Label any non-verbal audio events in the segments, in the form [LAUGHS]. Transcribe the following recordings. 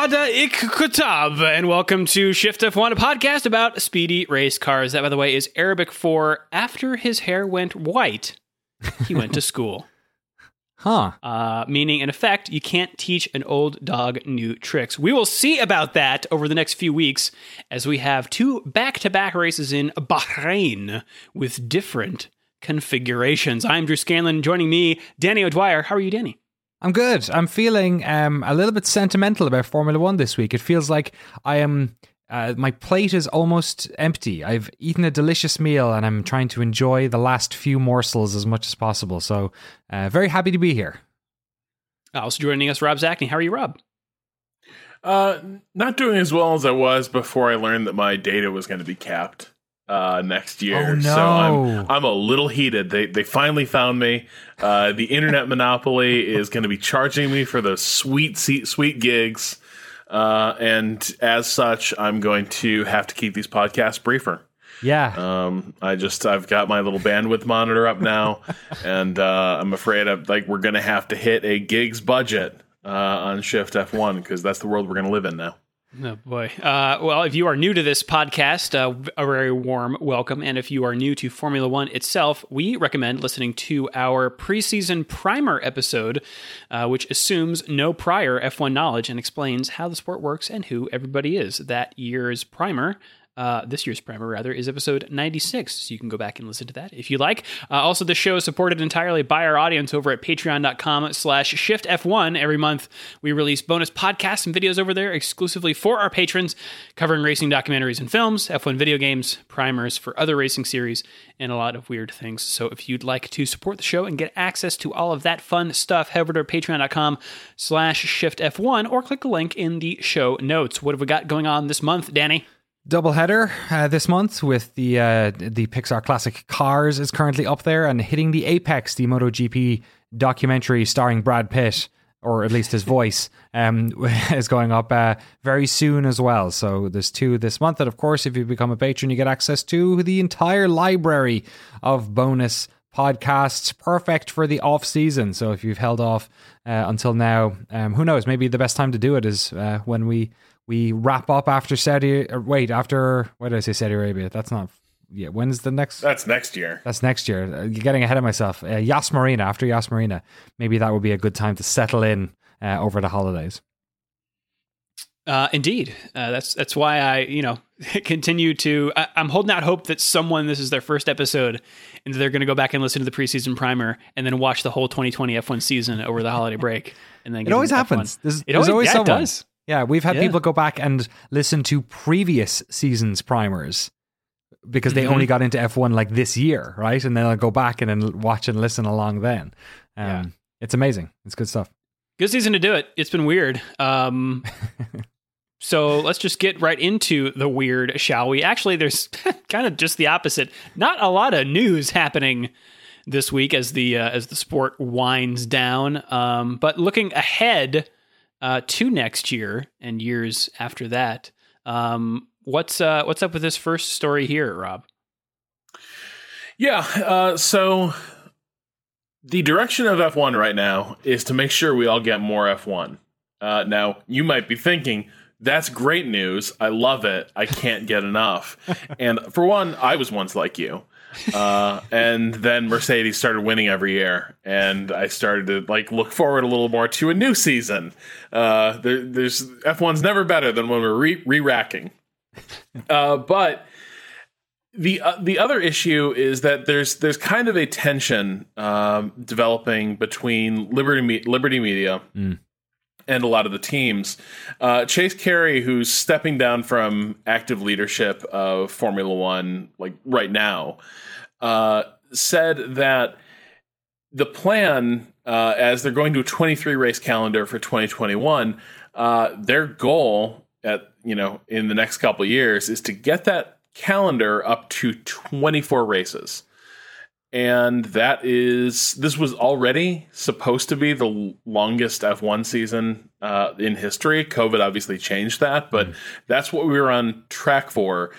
Wada Ik Kutab, and welcome to Shift F1, a podcast about speedy race cars. That, by the way, is Arabic for after his hair went white, he went to [LAUGHS] school. Huh. Uh, meaning, in effect, you can't teach an old dog new tricks. We will see about that over the next few weeks as we have two back to back races in Bahrain with different configurations. I'm Drew Scanlon. Joining me, Danny O'Dwyer. How are you, Danny? I'm good. I'm feeling um, a little bit sentimental about Formula One this week. It feels like I am. Uh, my plate is almost empty. I've eaten a delicious meal and I'm trying to enjoy the last few morsels as much as possible. So, uh, very happy to be here. Also joining us, Rob Zacny. How are you, Rob? Uh, not doing as well as I was before I learned that my data was going to be capped uh, next year. Oh, no. So I'm I'm a little heated. They they finally found me. Uh, the internet monopoly is going to be charging me for those sweet sweet gigs. Uh, and as such, I'm going to have to keep these podcasts briefer. Yeah. Um, I just I've got my little bandwidth monitor up now, [LAUGHS] and uh, I'm afraid of like we're gonna have to hit a gigs budget uh, on Shift F1 because that's the world we're gonna live in now. Oh boy. Uh, well, if you are new to this podcast, uh, a very warm welcome. And if you are new to Formula One itself, we recommend listening to our preseason primer episode, uh, which assumes no prior F1 knowledge and explains how the sport works and who everybody is. That year's primer uh, this year's primer, rather, is episode 96. So you can go back and listen to that if you like. Uh, also, the show is supported entirely by our audience over at patreon.com slash shiftf1. Every month, we release bonus podcasts and videos over there exclusively for our patrons, covering racing documentaries and films, F1 video games, primers for other racing series, and a lot of weird things. So if you'd like to support the show and get access to all of that fun stuff, head over to patreon.com slash shiftf1 or click the link in the show notes. What have we got going on this month, Danny? Doubleheader uh, this month with the uh, the Pixar classic Cars is currently up there and hitting the apex. The MotoGP documentary starring Brad Pitt, or at least his [LAUGHS] voice, um, [LAUGHS] is going up uh, very soon as well. So there's two this month, and of course, if you become a patron, you get access to the entire library of bonus podcasts, perfect for the off season. So if you've held off uh, until now, um, who knows? Maybe the best time to do it is uh, when we we wrap up after Saudi. Or wait, after what did I say? Saudi Arabia. That's not. Yeah, when's the next? That's next year. That's next year. Uh, you're getting ahead of myself. Uh, Yas Marina after Yas Marina. Maybe that would be a good time to settle in uh, over the holidays. Uh, indeed, uh, that's that's why I you know [LAUGHS] continue to. I, am holding out hope that someone this is their first episode, and they're going to go back and listen to the preseason primer, and then watch the whole 2020 F1 season over the holiday break, and then it always happens. There's, it always, always yeah, someone. It does. Yeah, we've had yeah. people go back and listen to previous seasons primers because they mm-hmm. only got into F1 like this year, right? And then they'll go back and then watch and listen along then. Um, yeah. It's amazing. It's good stuff. Good season to do it. It's been weird. Um, [LAUGHS] so let's just get right into the weird, shall we? Actually, there's [LAUGHS] kind of just the opposite. Not a lot of news happening this week as the uh, as the sport winds down. Um, but looking ahead uh, to next year and years after that. Um, what's uh, what's up with this first story here, Rob? Yeah, uh, so the direction of F1 right now is to make sure we all get more F1. Uh, now, you might be thinking, that's great news. I love it. I can't get enough. [LAUGHS] and for one, I was once like you uh, and then Mercedes started winning every year, and I started to like look forward a little more to a new season. Uh, there, there's F1's never better than when we're re racking. Uh, but the uh, the other issue is that there's there's kind of a tension um, developing between Liberty Liberty Media. Mm and a lot of the teams. Uh, Chase Carey, who's stepping down from active leadership of Formula One, like right now, uh, said that the plan, uh, as they're going to a 23 race calendar for 2021, uh, their goal at you know in the next couple years is to get that calendar up to 24 races and that is this was already supposed to be the longest F1 season uh, in history. COVID obviously changed that, but mm. that's what we were on track for.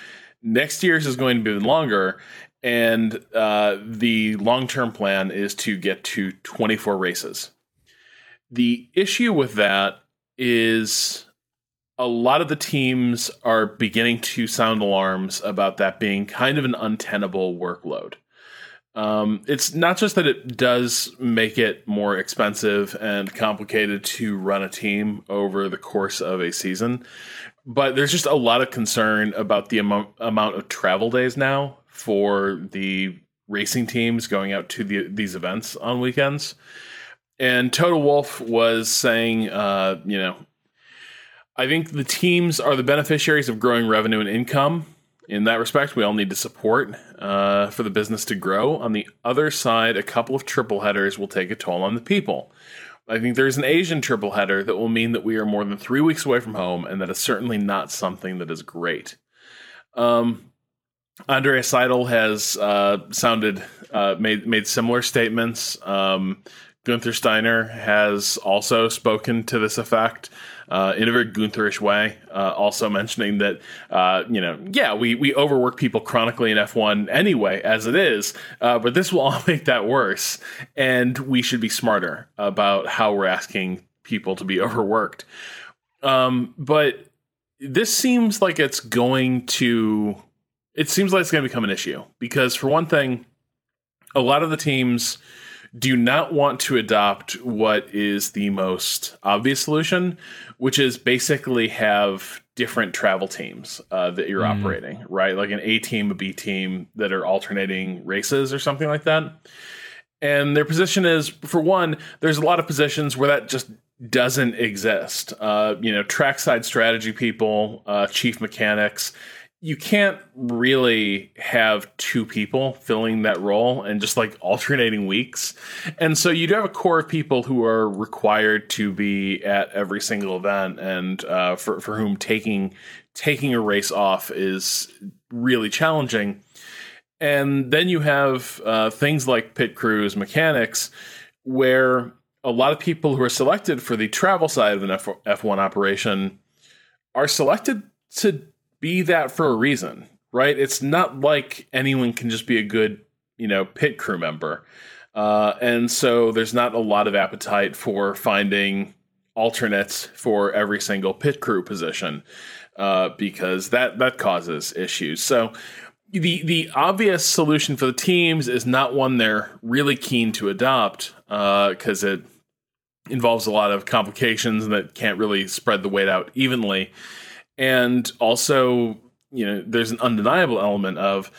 Next year's is going to be longer, and uh, the long term plan is to get to 24 races. The issue with that is a lot of the teams are beginning to sound alarms about that being kind of an untenable workload. Um, it's not just that it does make it more expensive and complicated to run a team over the course of a season, but there's just a lot of concern about the amount amount of travel days now for the racing teams going out to the, these events on weekends. And Toto Wolff was saying, uh, you know, I think the teams are the beneficiaries of growing revenue and income. In that respect, we all need to support uh, for the business to grow. On the other side, a couple of triple headers will take a toll on the people. I think there's an Asian triple header that will mean that we are more than three weeks away from home, and that is certainly not something that is great. Um, Andrea Seidl has uh, sounded uh, made made similar statements. Um, Gunther Steiner has also spoken to this effect uh, in a very Guntherish way, uh, also mentioning that, uh, you know, yeah, we, we overwork people chronically in F1 anyway, as it is, uh, but this will [LAUGHS] all make that worse. And we should be smarter about how we're asking people to be [LAUGHS] overworked. Um, but this seems like it's going to, it seems like it's going to become an issue because, for one thing, a lot of the teams do not want to adopt what is the most obvious solution, which is basically have different travel teams uh, that you're mm. operating, right? Like an A team, a B team that are alternating races or something like that. And their position is, for one, there's a lot of positions where that just doesn't exist. Uh, you know, trackside strategy people, uh, chief mechanics, you can't really have two people filling that role and just like alternating weeks. And so you do have a core of people who are required to be at every single event and uh, for, for whom taking taking a race off is really challenging. And then you have uh, things like pit crews, mechanics, where a lot of people who are selected for the travel side of an F- F1 operation are selected to be that for a reason, right? It's not like anyone can just be a good, you know, pit crew member. Uh, and so there's not a lot of appetite for finding alternates for every single pit crew position uh, because that that causes issues. So the the obvious solution for the teams is not one they're really keen to adopt because uh, it involves a lot of complications that can't really spread the weight out evenly and also you know there's an undeniable element of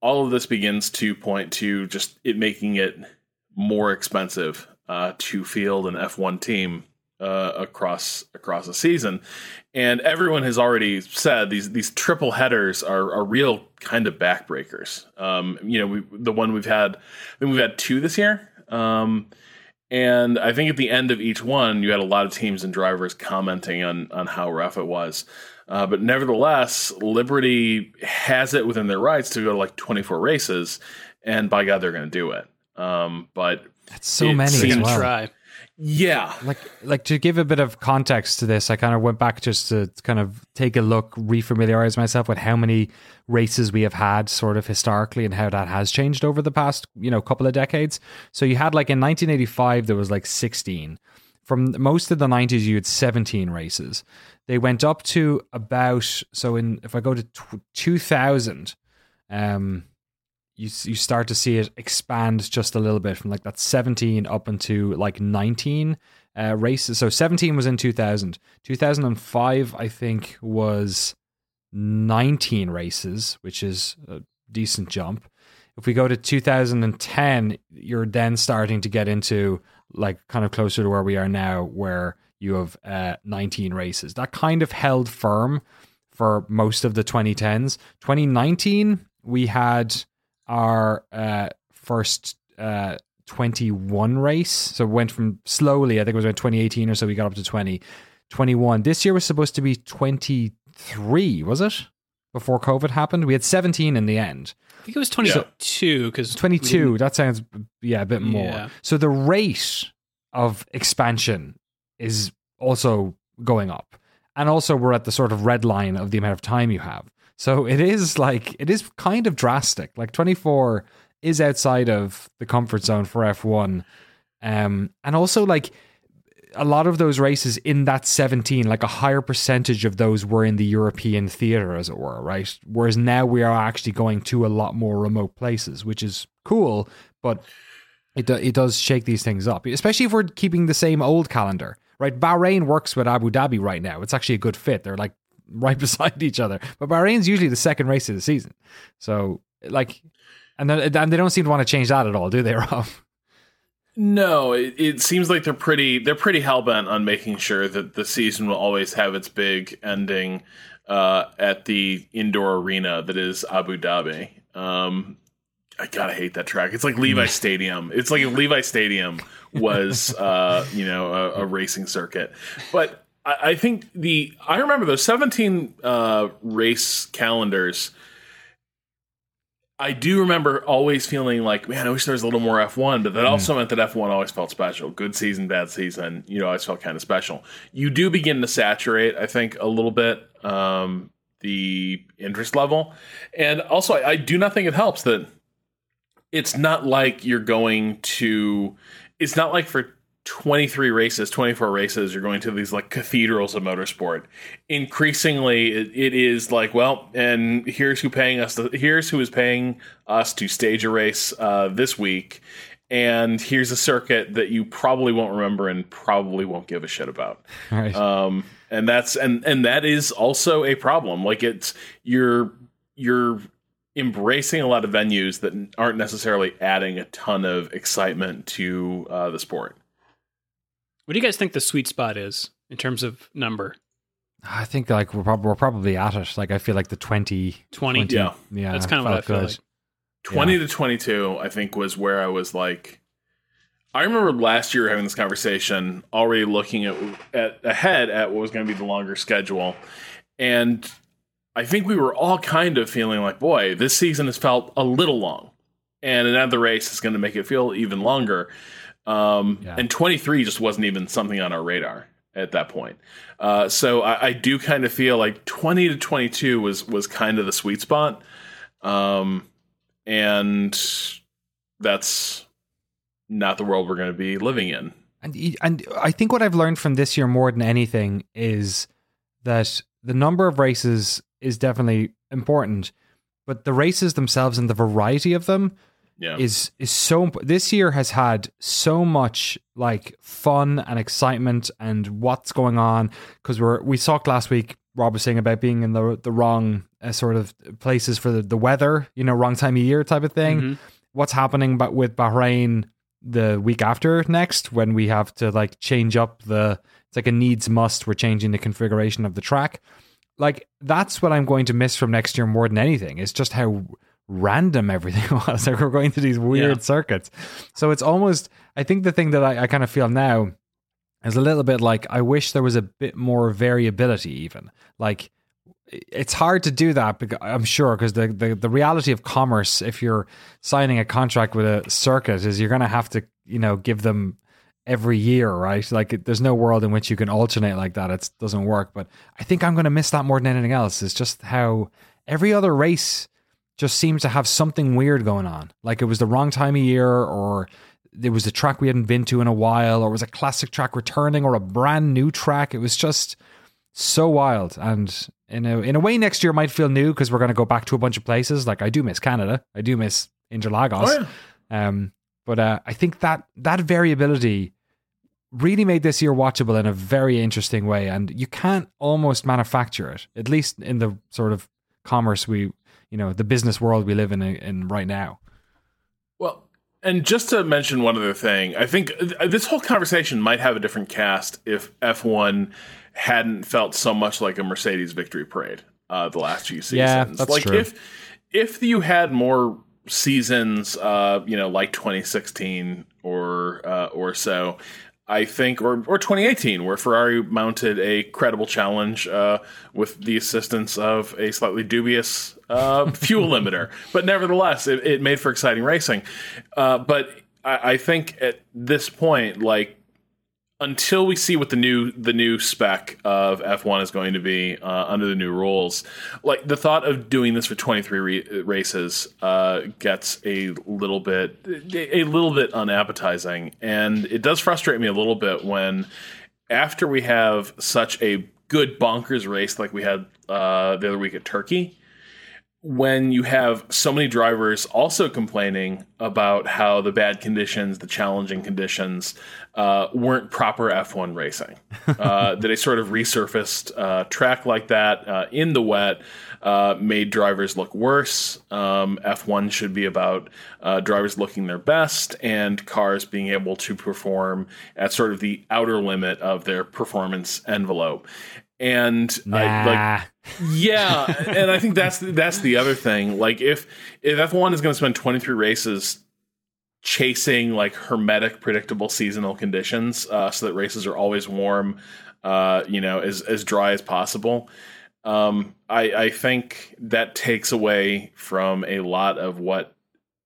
all of this begins to point to just it making it more expensive uh, to field an F1 team uh, across across a season, and everyone has already said these these triple headers are, are real kind of backbreakers. Um, you know, we, the one we've had, I think we've had two this year. Um, and I think at the end of each one, you had a lot of teams and drivers commenting on on how rough it was. Uh, but nevertheless, Liberty has it within their rights to go to like 24 races, and by God, they're going to do it. Um, but that's so many as well. Try. Yeah, like like to give a bit of context to this, I kind of went back just to kind of take a look, refamiliarize myself with how many races we have had, sort of historically, and how that has changed over the past you know couple of decades. So you had like in 1985 there was like 16. From most of the 90s, you had 17 races. They went up to about so in if I go to t- 2000, um, you you start to see it expand just a little bit from like that 17 up into like 19 uh, races. So 17 was in 2000. 2005 I think was 19 races, which is a decent jump. If we go to 2010, you're then starting to get into like kind of closer to where we are now, where you have uh, 19 races. That kind of held firm for most of the 2010s. 2019, we had our uh, first uh, 21 race. So went from slowly, I think it was around 2018 or so, we got up to 20. 21. This year was supposed to be 23, was it? Before COVID happened. We had 17 in the end. I think it was 22 because 22. That sounds, yeah, a bit more. Yeah. So the rate of expansion is also going up. And also, we're at the sort of red line of the amount of time you have. So it is like, it is kind of drastic. Like 24 is outside of the comfort zone for F1. Um, and also, like, a lot of those races in that 17, like a higher percentage of those were in the European theater, as it were, right? Whereas now we are actually going to a lot more remote places, which is cool, but it, do, it does shake these things up, especially if we're keeping the same old calendar, right? Bahrain works with Abu Dhabi right now. It's actually a good fit. They're like [LAUGHS] right beside each other, but Bahrain's usually the second race of the season. So, like, and, and they don't seem to want to change that at all, do they, [LAUGHS] Rob? No, it, it seems like they're pretty they're pretty hell bent on making sure that the season will always have its big ending uh, at the indoor arena that is Abu Dhabi. Um, I gotta hate that track. It's like Levi Stadium. It's like if Levi Stadium was [LAUGHS] uh, you know a, a, racing circuit. But I, I, think the I remember those seventeen uh, race calendars I do remember always feeling like, man, I wish there was a little more F1, but that mm. also meant that F1 always felt special. Good season, bad season, you know, always felt kind of special. You do begin to saturate, I think, a little bit um, the interest level. And also, I, I do not think it helps that it's not like you're going to, it's not like for 23 races, 24 races, you're going to these like cathedrals of motorsport. Increasingly, it, it is like, well, and here's who paying us. To, here's who is paying us to stage a race uh, this week, and here's a circuit that you probably won't remember and probably won't give a shit about. [LAUGHS] Right. Um, and that's and and that is also a problem. Like it's you're you're embracing a lot of venues that aren't necessarily adding a ton of excitement to uh, the sport. What do you guys think the sweet spot is in terms of number? I think like we're, prob- we're probably at it. Like I feel like the 20, 20, 20 yeah, yeah, that's kind of what I feel good. like. Twenty yeah. to twenty-two, I think, was where I was like. I remember last year having this conversation, already looking at, at ahead at what was going to be the longer schedule, and I think we were all kind of feeling like, boy, this season has felt a little long, and another race is going to make it feel even longer. Um, yeah. And 23 just wasn't even something on our radar at that point. Uh, so I, I, do kind of feel like 20 to 22 was was kind of the sweet spot. Um, and that's not the world we're going to be living in. And and I think what I've learned from this year more than anything is that the number of races is definitely important, but the races themselves and the variety of them yeah. is is so this year has had so much like fun and excitement and what's going on because we're we talked last week Rob was saying about being in the the wrong uh, sort of places for the, the weather you know wrong time of year type of thing mm-hmm. what's happening but with Bahrain the week after next when we have to like change up the it's like a needs must we're changing the configuration of the track like that's what I'm going to miss from next year more than anything. It's just how random everything [LAUGHS] was. Like we're going to these weird yeah. circuits. So it's almost, I think the thing that I, I kind of feel now is a little bit like I wish there was a bit more variability, even. Like it's hard to do that because I'm sure because the, the the reality of commerce if you're signing a contract with a circuit is you're going to have to you know give them every year right like there's no world in which you can alternate like that it doesn't work but I think I'm going to miss that more than anything else is just how every other race just seems to have something weird going on. Like it was the wrong time of year, or it was a track we hadn't been to in a while, or was a classic track returning, or a brand new track. It was just so wild. And in a in a way, next year might feel new because we're going to go back to a bunch of places. Like I do miss Canada, I do miss Interlagos. Oh, yeah. um, but uh, I think that that variability really made this year watchable in a very interesting way, and you can't almost manufacture it. At least in the sort of commerce we you know the business world we live in in right now. Well, and just to mention one other thing, I think this whole conversation might have a different cast if F1 hadn't felt so much like a Mercedes victory parade uh, the last few seasons. Yeah, that's like true. if if you had more seasons, uh, you know, like 2016 or uh, or so, I think, or or 2018, where Ferrari mounted a credible challenge uh, with the assistance of a slightly dubious uh, [LAUGHS] fuel limiter, but nevertheless, it, it, made for exciting racing. Uh, but I, I, think at this point, like until we see what the new the new spec of F1 is going to be uh, under the new rules, like the thought of doing this for 23 re- races uh, gets a little bit a little bit unappetizing, and it does frustrate me a little bit when after we have such a good bonkers race like we had uh, the other week at Turkey, when you have so many drivers also complaining about how the bad conditions, the challenging conditions, uh, weren't proper F1 racing, [LAUGHS] uh, that a sort of resurfaced uh, track like that uh, in the wet uh, made drivers look worse. Um, F1 should be about uh, drivers looking their best and cars being able to perform at sort of the outer limit of their performance envelope and Nah. I, like yeah and i think that's that's the other thing like if if f1 is going to spend 23 races chasing like hermetic predictable seasonal conditions uh, so that races are always warm uh, you know as as dry as possible um, I, I think that takes away from a lot of what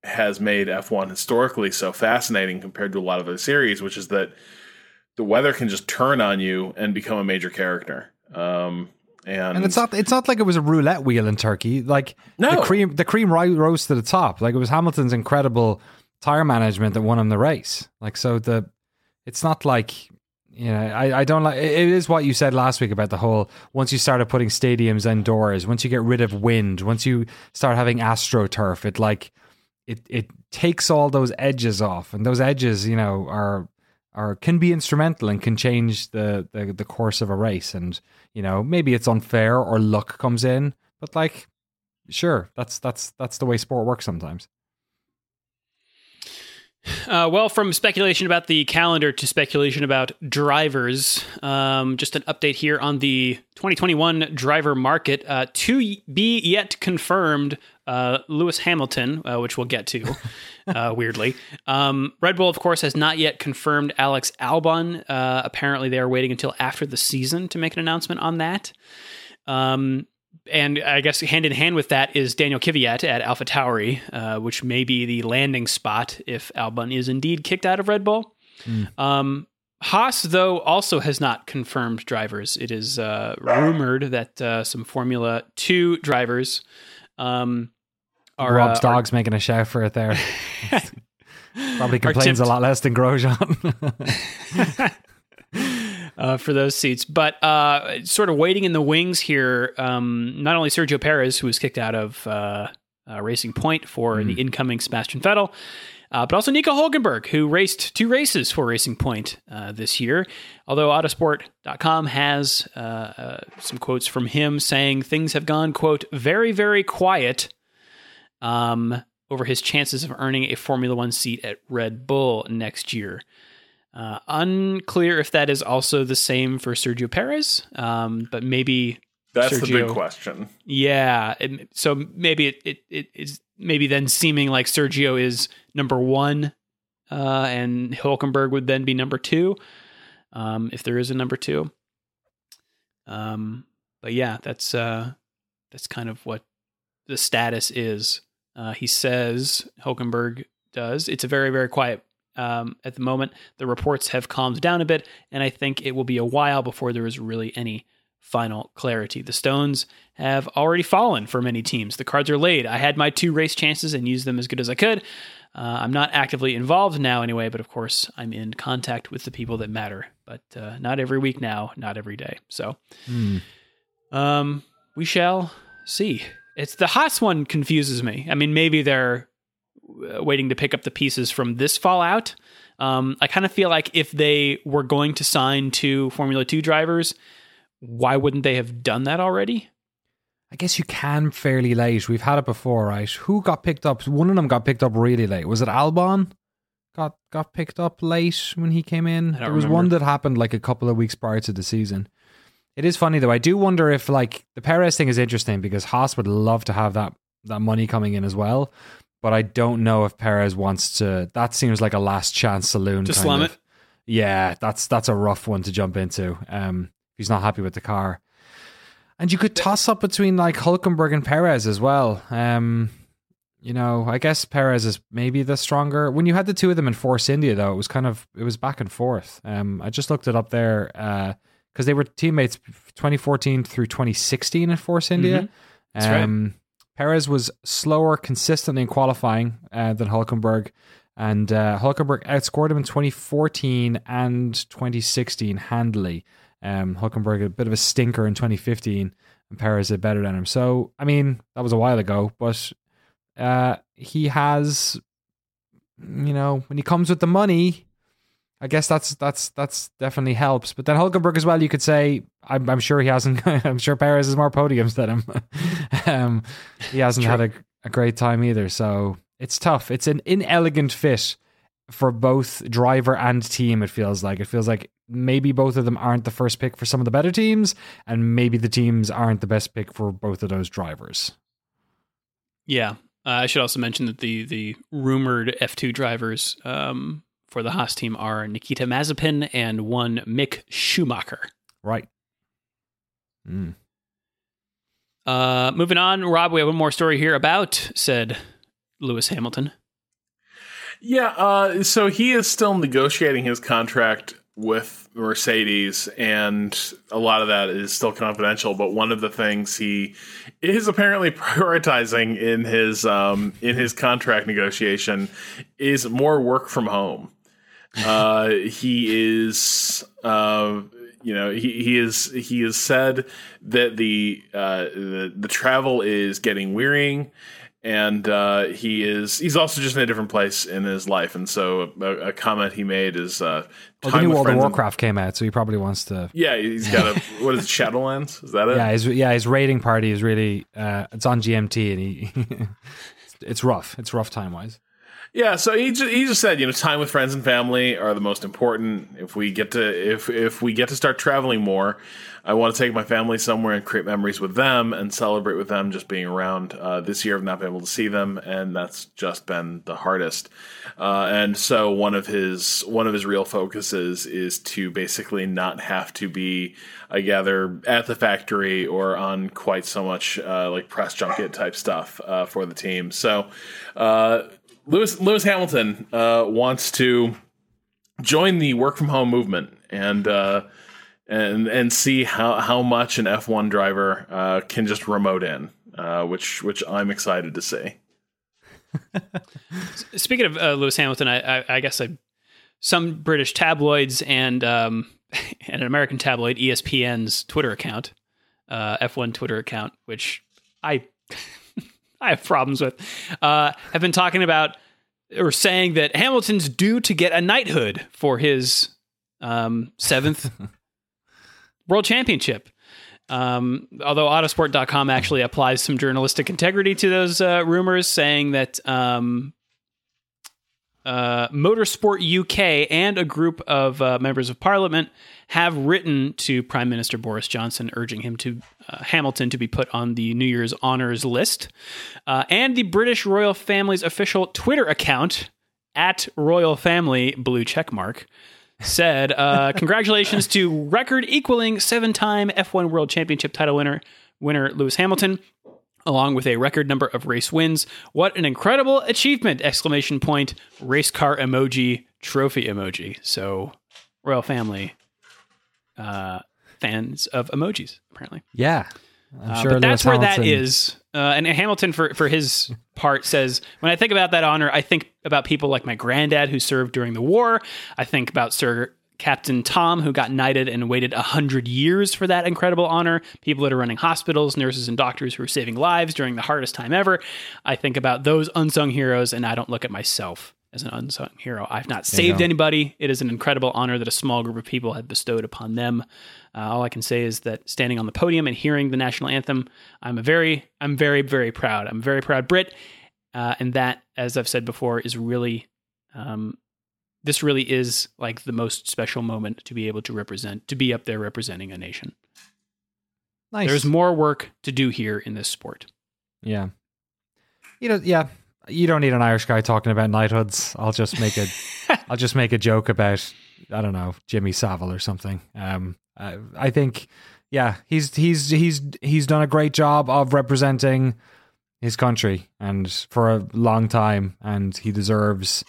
has made F1 historically so fascinating compared to a lot of other series, which is that the weather can just turn on you and become a major character. Um, and, And it's not it's not like it was a roulette wheel in Turkey. Like No. the cream the cream rose to the top. Like it was Hamilton's incredible tire management that won him the race. Like so the it's not like you know, I, I don't like it is what you said last week about the whole once you started putting stadiums indoors, once you get rid of wind, once you start having astroturf, it like it it takes all those edges off. And those edges, you know, are are can be instrumental and can change the, the the course of a race and you know maybe it's unfair or luck comes in but like sure that's that's that's the way sport works sometimes Uh, well, from speculation about the calendar to speculation about drivers, um, just an update here on the 2021 driver market. Uh, to be yet confirmed, uh, Lewis Hamilton, uh, which we'll get to, [LAUGHS] uh, weirdly. Um, Red Bull, of course, has not yet confirmed Alex Albon. Uh, apparently, they are waiting until after the season to make an announcement on that. Um, and I guess hand in hand with that is Daniel Kvyat at Alpha Tauri, uh, which may be the landing spot if Albon is indeed kicked out of Red Bull. Um, Haas, though, also has not confirmed drivers. It is uh, rumored that uh, some Formula Two drivers um, are rob's uh, dog's making a shout for it there [LAUGHS] probably complains a lot less than grosjean [LAUGHS] [LAUGHS] uh, for those seats. But uh, sort of waiting in the wings here, um, not only Sergio Perez, who was kicked out of uh, uh, Racing Point for the incoming Sebastian Vettel, uh, but also Nico Hulkenberg, who raced two races for Racing Point uh, this year. Although Autosport.com has uh, uh, some quotes from him saying things have gone, quote, very, very quiet um, over his chances of earning a Formula One seat at Red Bull next year. Uh, unclear if that is also the same for Sergio Perez, um, but maybe that's the big question. yeah. It, so maybe it, it it is maybe then seeming like Sergio is number one, uh, and Hulkenberg would then be number two, um, if there is a number two. Um, but yeah, that's uh, that's kind of what the status is. Uh, he says Hulkenberg does. It's a very very quiet um, at the moment. The reports have calmed down a bit, and I think it will be a while before there is really any final clarity. The Stones have already fallen for many teams. The cards are laid. I had my two race chances and used them as good as I could. Uh, I'm not actively involved now anyway, but of course I'm in contact with the people that matter. But uh, not every week now, not every day. So Hmm. um, we shall see. It's the Haas one confuses me. I mean, maybe they're waiting to pick up the pieces from this fallout. Um, I kind of feel like if they were going to sign two Formula Two drivers, why wouldn't they have done that already? I guess you can fairly late. We've had it before, right? Who got picked up? One of them got picked up really late. Was it Albon? Got got picked up late when he came in. There was remember. one that happened like a couple of weeks prior to the season. It is funny though. I do wonder if like the Perez thing is interesting because Haas would love to have that that money coming in as well. But I don't know if Perez wants to. That seems like a last chance saloon. To kind slum of. it? Yeah, that's that's a rough one to jump into. Um, he's not happy with the car. And you could toss up between like Hulkenberg and Perez as well. Um, you know, I guess Perez is maybe the stronger. When you had the two of them in Force India, though, it was kind of it was back and forth. Um, I just looked it up there because they were teammates 2014 through 2016 in Force India. Mhm. That's right. Perez was slower consistently in qualifying uh, than Hulkenberg. And uh, Hulkenberg outscored him in 2014 and 2016 handily. Um, Hulkenberg a bit of a stinker in 2015, and Perez did better than him. So, I mean, that was a while ago, but uh, he has, you know, when he comes with the money, I guess that's that's that's definitely helps. But then Hulkenberg as well, you could say, I'm, I'm sure he hasn't. [LAUGHS] I'm sure Perez has more podiums than him. [LAUGHS] um, he hasn't had a, a great time either. So it's tough. It's an inelegant fit for both driver and team. It feels like it feels like maybe both of them aren't the first pick for some of the better teams, and maybe the teams aren't the best pick for both of those drivers. Yeah, uh, I should also mention that the the rumored F two drivers um, for the Haas team are Nikita Mazepin and one Mick Schumacher. Right. Mm. Uh, moving on, Rob, we have one more story here about said Lewis Hamilton. Yeah, uh, so he is still negotiating his contract with Mercedes, and a lot of that is still confidential. But one of the things he is apparently [LAUGHS] prioritizing in his um, in his contract negotiation is more work from home. Uh, he is, uh, you know, he, he is he has said that the, uh, the the travel is getting wearying and uh, he is he's also just in a different place in his life. And so a, a comment he made is uh well, the new world of warcraft and, came out so he probably wants to yeah he's got a [LAUGHS] what is it shadowlands? Is that it? Yeah his yeah his raiding party is really uh it's on gmt and he [LAUGHS] it's rough. It's rough time wise yeah, so he just, he just said, you know, time with friends and family are the most important. If we get to if if we get to start traveling more, I want to take my family somewhere and create memories with them and celebrate with them just being around. Uh, this year, I've not been able to see them, and that's just been the hardest. Uh, and so one of his one of his real focuses is to basically not have to be, I gather, at the factory or on quite so much uh, like press junket type stuff uh, for the team. So uh, Lewis Lewis Hamilton uh, wants to join the work from home movement and uh, and and see how how much an F one driver uh, can just remote in, uh, which which I'm excited to see. [LAUGHS] Speaking of uh, Lewis Hamilton, I, I, I guess I, some British tabloids and um, [LAUGHS] and an American tabloid, ESPN's Twitter account, uh, F1 Twitter account, which I [LAUGHS] [LAUGHS] I have problems with, uh, have been talking about or saying that Hamilton's due to get a knighthood for his um, seventh [LAUGHS] world championship. Um, although Autosport.com actually applies some journalistic integrity to those uh, rumors, saying that um, uh, Motorsport UK and a group of uh, members of Parliament have written to Prime Minister Boris Johnson urging him to uh, Hamilton to be put on the New Year's honors list. Uh, and the British royal family's official Twitter account at royal family blue checkmark said, uh, [LAUGHS] "Congratulations to record equaling seven-time F1 World Championship title winner winner Lewis Hamilton." Along with a record number of race wins. What an incredible achievement! Exclamation point, race car emoji, trophy emoji. So, royal family, uh, fans of emojis, apparently. Yeah. I'm uh, sure but that's where that is. Uh, and Hamilton, for, for his [LAUGHS] part, says, When I think about that honor, I think about people like my granddad who served during the war. I think about Sir Captain Tom, who got knighted and waited 100 years for that incredible honor. People that are running hospitals, nurses, and doctors who are saving lives during the hardest time ever. I think about those unsung heroes, and I don't look at myself as an unsung hero. I've not saved anybody. It is an incredible honor that a small group of people have bestowed upon them. Uh, all I can say is that standing on the podium and hearing the national anthem, I'm a very, I'm very, very proud. I'm a very proud Brit, uh, and that, as I've said before, is really, um, this really is like the most special moment to be able to represent, to be up there representing a nation. Nice. There's more work to do here in this sport. Yeah. You know, yeah, you don't need an Irish guy talking about knighthoods. I'll just make a, [LAUGHS] I'll just make a joke about I don't know Jimmy Savile or something. Um, I, I think, yeah, he's he's he's he's done a great job of representing his country and for a long time, and he deserves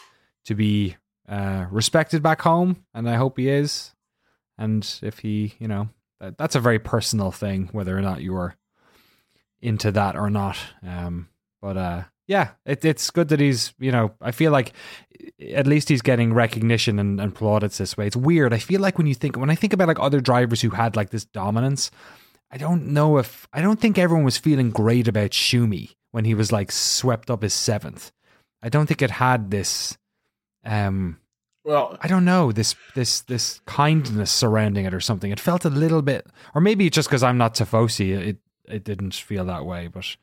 to be uh, respected back home, and I hope he is. And if he, you know, that, that's a very personal thing, whether or not you are into that or not. Um, but uh, yeah, it, it's good that he's, you know, I feel like at least he's getting recognition and, and plaudits this way. It's weird. I feel like when you think, when I think about like other drivers who had like this dominance, I don't know if, I don't think everyone was feeling great about Schumi when he was like swept up his seventh. I don't think it had this, um, Well, I don't know this this this kindness surrounding it or something. It felt a little bit, or maybe it's just because I'm not Tifosi, it it didn't feel that way. But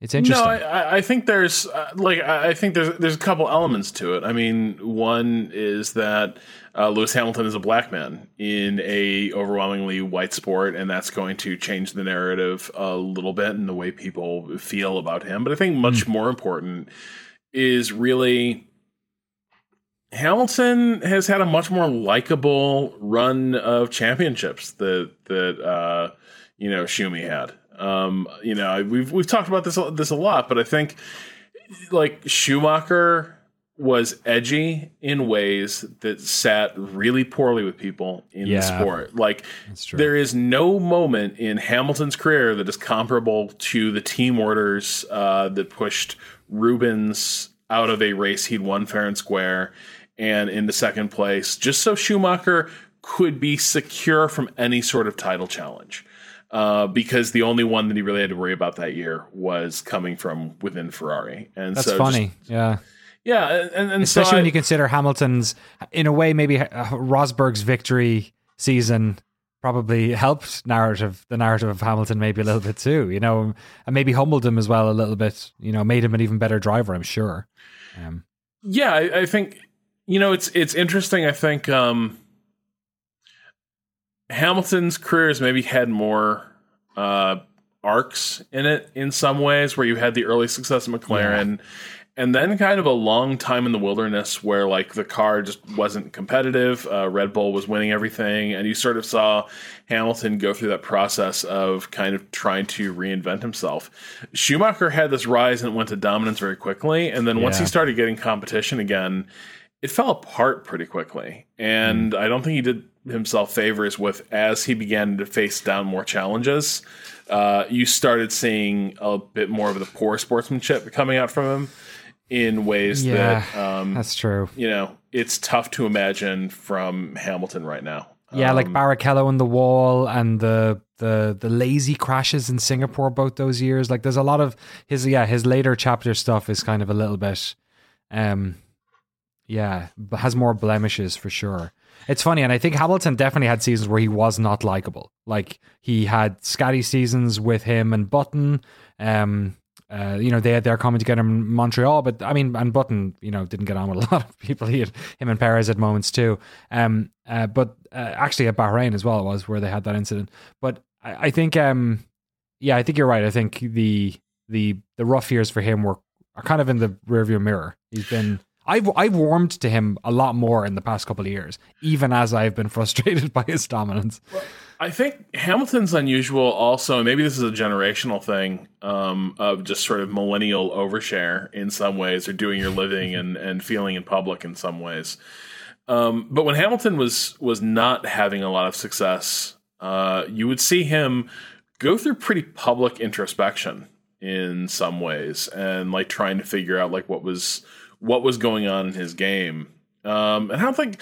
it's interesting. No, I- I, I think there's uh, like I think there's there's a couple elements to it. I mean, one is that uh, Lewis Hamilton is a black man in a overwhelmingly white sport, and that's going to change the narrative a little bit and the way people feel about him. But I think much more important is really Hamilton has had a much more likable run of championships that that uh, you know Schumi had. Um, you know, we've we've talked about this this a lot, but I think like Schumacher was edgy in ways that sat really poorly with people in Yeah. the sport. Like there is no moment in Hamilton's career that is comparable to the team orders uh, that pushed Rubens out of a race he'd won fair and square and into second place, just so Schumacher could be secure from any sort of title challenge. Uh, because the only one that he really had to worry about that year was coming from within Ferrari, and That's so funny. just- yeah. yeah, and, and Especially so when you consider Hamilton's, in a way, maybe uh, Rosberg's victory season probably helped narrative the narrative of Hamilton maybe a little bit too. You know, and maybe humbled him as well a little bit. You know, made him an even better driver. I'm sure. Um, yeah I, I think you know it's it's interesting i think um hamilton's career has maybe had more uh arcs in it in some ways where you had the early success of mclaren and then kind of a long time in the wilderness where like the car just wasn't competitive uh, red bull was winning everything and you sort of saw hamilton go through that process of kind of trying to reinvent himself. Schumacher had this rise and went to dominance very quickly and then once he started getting competition again it fell apart pretty quickly and i don't think he did himself favors with as he began to face down more challenges uh, you started seeing a bit more of the poor sportsmanship coming out from him in ways Yeah, that um, that's true. you know it's tough to imagine from Hamilton right now. Yeah, like Um, Barrichello on the wall and the the the lazy crashes in Singapore both those years. Like there's a lot of his yeah, his later chapter stuff is kind of a little bit um yeah, has more blemishes for sure. It's funny, and I think Hamilton definitely had seasons where he was not likable. Like he had scatty seasons with him and Button. Um, uh, you know, they had their coming together in Montreal, but I mean, and Button, you know, didn't get on with a [LAUGHS] lot of people. He had him and Perez at moments too. Um, uh, but uh, actually at Bahrain as well, it was where they had that incident. But I, I think, um, yeah, I think you're right. I think the the the rough years for him were are kind of in the rearview mirror. He's been. I've I've warmed to him a lot more in the past couple of years, even as I've been [LAUGHS] frustrated by his dominance. I think Hamilton's unusual also, and maybe this is a generational thing um, of just sort of millennial overshare in some ways, or doing your living [LAUGHS] and, and feeling in public in some ways. Um, but when Hamilton was was not having a lot of success, uh, you would see him go through pretty public introspection in some ways, and like trying to figure out like what was what was going on in his game. Um, and I don't think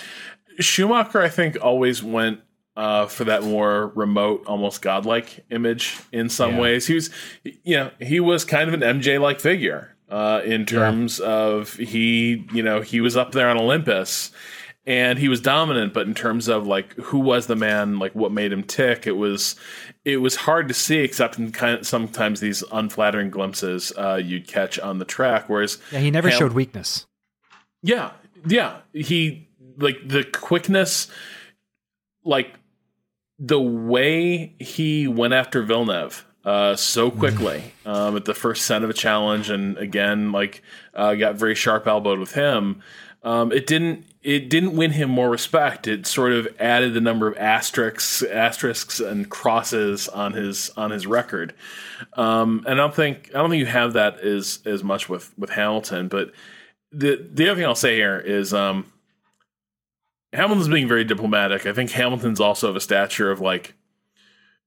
Schumacher, I think, always went uh, for that more remote, almost godlike image in some Yeah. ways. He was, you know, he was kind of an MJ like figure uh, in terms of he, you know, he was up there on Olympus and he was dominant, but in terms of like who was the man, like what made him tick, it was it was hard to see, except in kind of sometimes these unflattering glimpses uh, you'd catch on the track. Whereas Yeah, he never Ham- showed weakness. yeah, yeah. He like the quickness, like the way he went after Villeneuve uh, so quickly [LAUGHS] um, at the first set of a challenge, and again, like uh, got very sharp elbowed with him. Um, it didn't. It didn't win him more respect. It sort of added the number of asterisks, asterisks, and crosses on his on his record. Um, and I don't think I don't think you have that as as much with with Hamilton. But the the other thing I'll say here is um, Hamilton's being very diplomatic. I think Hamilton's also of a stature of like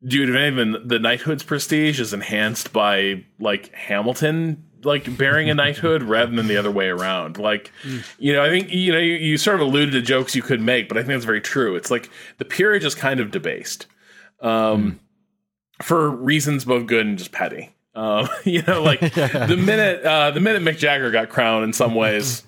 dude, if anything, the knighthood's prestige is enhanced by like Hamilton like bearing a knighthood rather than the other way around. Like, you know, I think you know you, you sort of alluded to jokes you could make, but I think that's very true. It's like the peerage is kind of debased, um, for reasons both good and just petty. Um, [LAUGHS] you know, like the [LAUGHS] minute uh, the minute Mick Jagger got crowned, in some ways,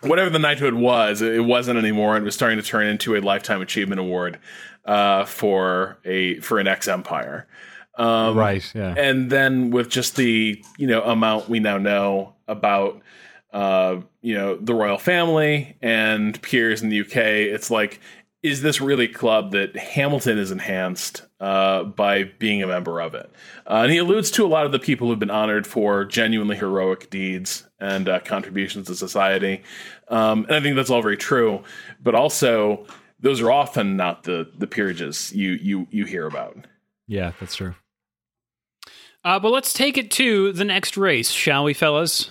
whatever the knighthood was, it wasn't anymore, and was starting to turn into a lifetime achievement award uh, for a for an ex empire. Um, Right, yeah. And then with just the you know amount we now know about uh, you know the royal family and peers in the UK, it's like, is this really a club that Hamilton is enhanced uh, by being a member of it? Uh, and he alludes to a lot of the people who've been honored for genuinely heroic deeds and uh, contributions to society, um, and I think that's all very true. But also, those are often not the the peerages you you you hear about. Yeah, that's true. Uh, but let's take it to the next race, shall we, fellas?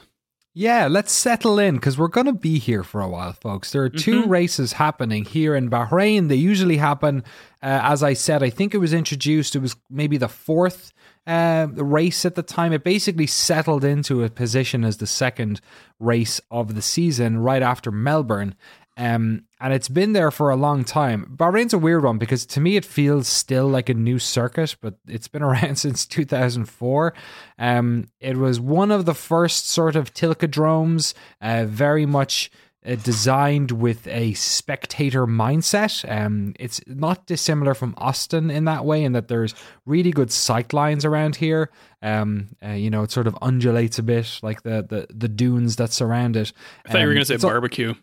Yeah, let's settle in because we're going to be here for a while, folks. There are 2 races happening here in Bahrain. They usually happen, uh, as I said, I think it was introduced, it was maybe the fourth uh, race at the time. It basically settled into a position as the second race of the season right after Melbourne. Um, and it's been there for a long time. Bahrain's a weird one because to me it feels still like a new circuit, but it's been [LAUGHS] around since 2004. Um, it was one of the first sort of tilkodromes, uh, very much uh, designed with a spectator mindset. Um, it's not dissimilar from Austin in that way, in that there's really good sight lines around here. Um, uh, you know, it sort of undulates a bit, like the the, the dunes that surround it. I thought you were Um, going to say barbecue. all-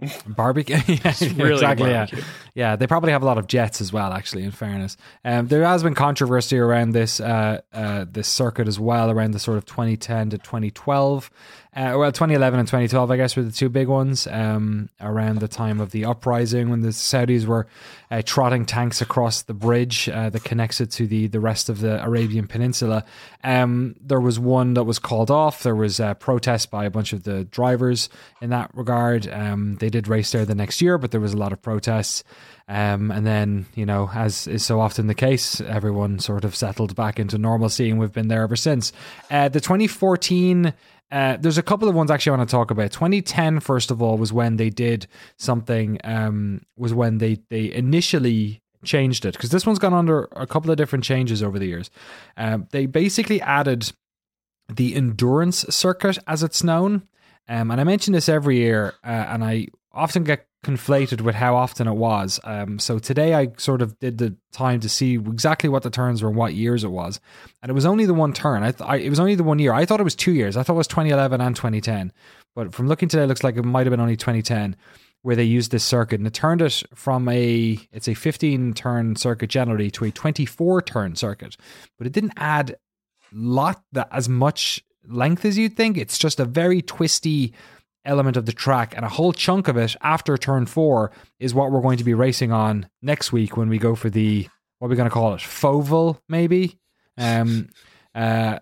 [LAUGHS] barbecue. [LAUGHS] Barbecue. yeah, really exactly. Yeah. yeah, they probably have a lot of jets as well. Actually, in fairness, um, there has been controversy around this uh, uh, this circuit as well, around the sort of 2010 to 2012. Uh, well, 2011 and 2012, I guess, were the two big ones. Um, around the time of the uprising, when the Saudis were uh, trotting tanks across the bridge uh, that connects it to the the rest of the Arabian Peninsula, um, there was one that was called off. There was a protest by a bunch of the drivers in that regard. Um, they did race there the next year, but there was a lot of protests. Um, and then, you know, as is so often the case, everyone sort of settled back into normalcy, and we've been there ever since. Uh, the 2014. Uh, there's a couple of ones actually I want to talk about. 2010, first of all, was when they did something. Um, was when they they initially changed it because this one's gone under a couple of different changes over the years. Um, they basically added the endurance circuit as it's known. Um, and I mention this every year, uh, and I often get conflated with how often it was. Um, so today I sort of did the time to see exactly what the turns were and what years it was, and it was only the one turn. I, th- I it was only the one year. I thought it was two years. I thought it was 2011 and 2010, but from looking today, it looks like it might have been only 2010 where they used this circuit and it turned it from a it's a 15 turn circuit generally to a 24 turn circuit, but it didn't add lot that as much length as you'd think. It's just a very twisty element of the track, and a whole chunk of it after turn four is what we're going to be racing on next week when we go for the what are we going to call it, Foval maybe. Um, uh,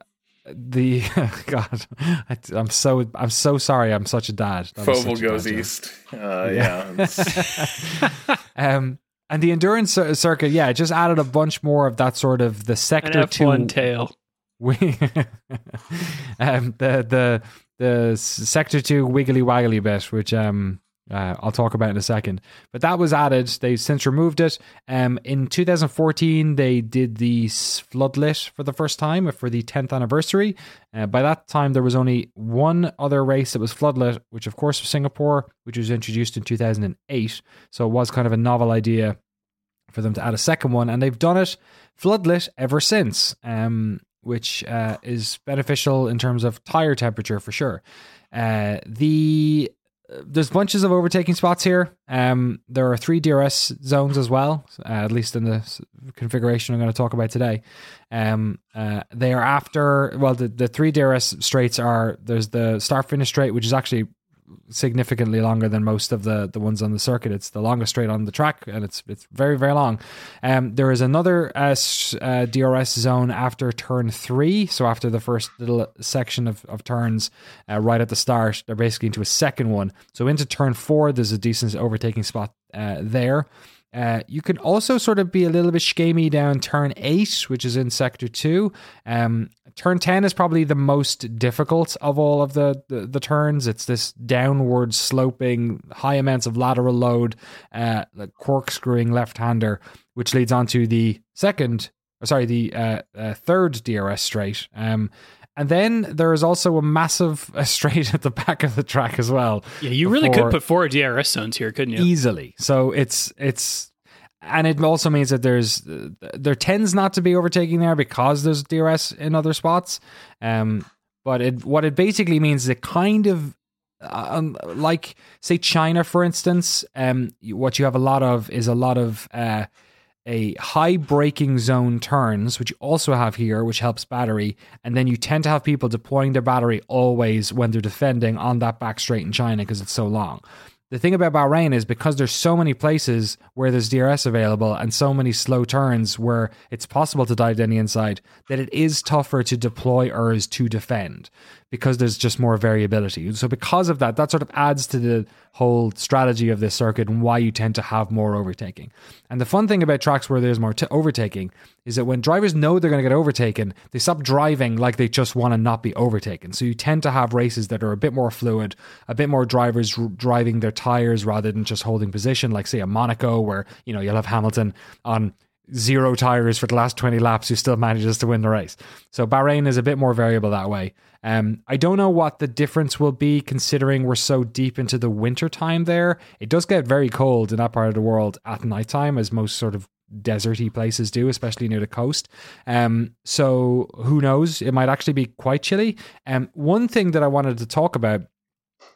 the [LAUGHS] God, I, I'm so I'm so sorry. I'm such a dad. That was Foval such a goes bad joke. east. Uh, yeah. it's- [LAUGHS] Um, and the endurance cir- circuit, yeah, it just added a bunch more of that sort of the sector two F1 tail. [LAUGHS] we um the the the sector 2 wiggly waggly bit which um uh, I'll talk about in a second. But that was added. They've since removed it. Um, in 2014, they did the floodlit for the first time for the 10th anniversary. Uh, by that time, there was only one other race that was floodlit, which of course was Singapore, which was introduced in 2008. So it was kind of a novel idea for them to add a second one, and they've done it floodlit ever since, um, which uh, is beneficial in terms of tire temperature for sure. Uh, the there's bunches of overtaking spots here. Um, there are three DRS zones as well, uh, at least in the configuration I'm going to talk about today. Um, uh, they are after well, the the three DRS straights are there's the start finish straight, which is actually significantly longer than most of the the ones on the circuit. It's the longest straight on the track, and it's it's very very long. Um, there is another uh, uh, DRS zone after turn three, so after the first little section of of turns, uh, right at the start, they're basically into a second one. So into turn four, there's a decent overtaking spot uh, there. Uh, you can also sort of be a little bit schemy down turn eight, which is in sector two. Um, turn 10 is probably the most difficult of all of the, the, the turns. It's this downward sloping, high amounts of lateral load, uh, like corkscrewing left hander, which leads on to the second, or sorry, the uh, uh, third DRS straight. Um, and then there is also a massive uh, [LAUGHS] straight at the back of the track as well. Yeah, you really could put four DRS zones here, couldn't you? Easily. So it's it's and it also means that there's there tends not to be overtaking there because there's DRS in other spots. Um, but it what it basically means is it kind of uh, um, like say China for instance. Um, what you have a lot of is a lot of uh, a high braking zone turns, which you also have here, which helps battery. And then you tend to have people deploying their battery always when they're defending on that back straight in China because it's so long. The thing about Bahrain is because there's so many places where there's DRS available and so many slow turns where it's possible to dive down the inside, that it is tougher to deploy ERS to defend because there's just more variability. So because of that, that sort of adds to the whole strategy of this circuit and why you tend to have more overtaking. And the fun thing about tracks where there's more t- overtaking is that when drivers know they're going to get overtaken, they stop driving like they just want to not be overtaken. So you tend to have races that are a bit more fluid, a bit more drivers r- driving their tires rather than just holding position, like say a Monaco where, you know, you'll have Hamilton on zero tires for the last 20 laps who still manages to win the race. So Bahrain is a bit more variable that way. Um, I don't know what the difference will be considering we're so deep into the winter time there. It does get very cold in that part of the world at nighttime, as most sort of deserty places do, especially near the coast. Um, so who knows? It might actually be quite chilly. Um, one thing that I wanted to talk about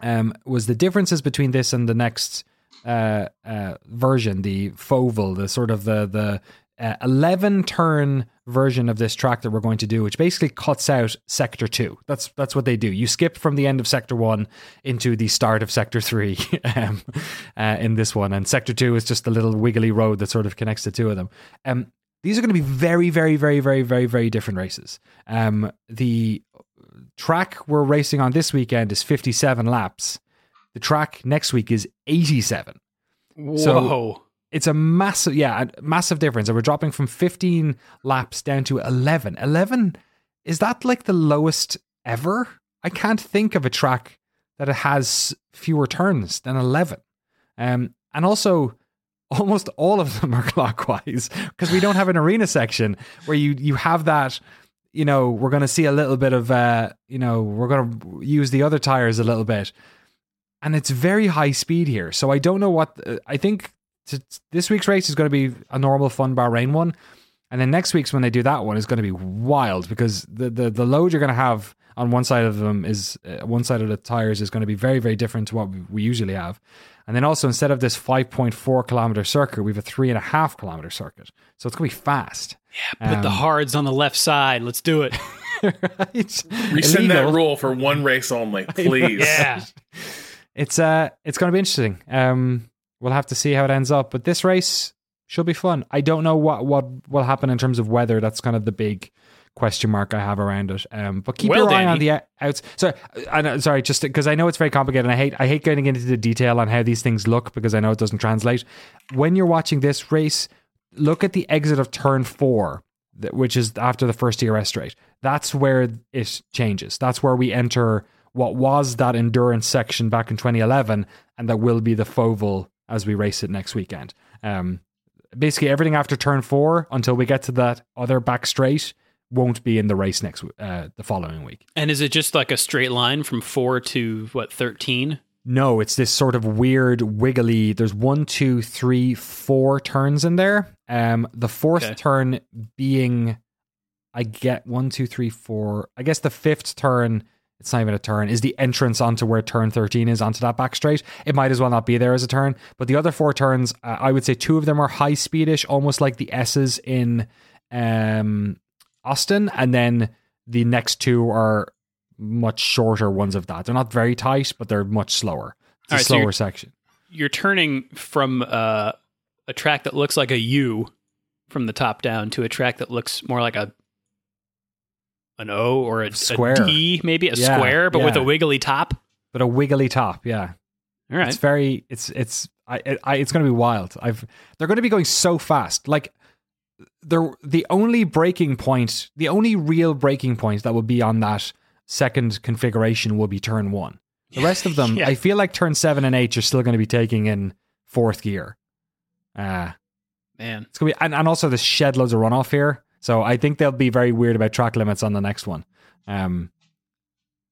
um, was the differences between this and the next uh, uh, version, the Foval, the sort of the the uh, 11 turn version of this track that we're going to do, which basically cuts out sector two. That's that's what they do. You skip from the end of sector one into the start of sector three [LAUGHS] um, uh, in this one, and sector two is just a little wiggly road that sort of connects the two of them. Um, these are going to be very, very, very, very, very, very different races. Um, the track we're racing on this weekend is 57 laps. The track next week is 87. Whoa. So it's a massive, yeah, massive difference. And we're dropping from 15 laps down to 11. 11, is that like the lowest ever? I can't think of a track that it has fewer turns than 11. Um, and also, [LAUGHS] almost all of them are [LAUGHS] clockwise because we don't have an arena section where you you have that you know we're going to see a little bit of uh you know we're going to use the other tires a little bit and it's very high speed here so i don't know what uh, i think this week's race is going to be a normal fun bahrain one and then next week's when they do that one is going to be wild because the the, the load you're going to have on one side of them is uh, one side of the tires is going to be very very different to what we, we usually have and then also instead of this 5.4 kilometer circuit, we have a three and a half kilometer circuit. So it's going to be fast. Yeah, put um, the hards on the left side. Let's do it. [LAUGHS] right? Rescind that rule for one race only, [LAUGHS] please. yeah. It's uh it's going to be interesting. Um we'll have to see how it ends up, but this race should be fun. I don't know what what will happen in terms of weather. That's kind of the big question mark I have around it. Um, but keep well, your eye on the outs. Sorry, I sorry, just because I know it's very complicated. and I hate I hate getting into the detail on how these things look because I know it doesn't translate. When you're watching this race, look at the exit of turn four, which is after the first DRS straight. That's where it changes. That's where we enter what was that endurance section back in 2011, and that will be the Foval as we race it next weekend. Um, basically everything after turn four until we get to that other back straight won't be in the race next uh, the following week. And is it just like a straight line from four to what thirteen? No, it's this sort of weird wiggly. There's one, two, three, four turns in there. Um, the fourth okay. turn being, I get one, two, three, four. I guess the fifth turn. It's not even a turn. Is the entrance onto where turn thirteen is onto that back straight? It might as well not be there as a turn. But the other four turns, uh, I would say two of them are high speedish, almost like the S's in um Austin, and then the next two are much shorter ones of that. They're not very tight, but they're much slower. It's a right, slower so section. You're turning from uh, a track that looks like a U from the top down to a track that looks more like a an O or a square, a D, maybe a yeah, square, but yeah. with a wiggly top. But a wiggly top, yeah. All right. It's very it's it's I, I it's going to be wild. I've they're going to be going so fast. Like they're the only breaking point, the only real breaking point that will be on that second configuration will be turn 1. The rest of them, [LAUGHS] Yeah. I feel like turn 7 and 8 are still going to be taking in fourth gear. Uh Man. it's going to be and, and also the shed loads of runoff here. So I think they'll be very weird about track limits on the next one. Um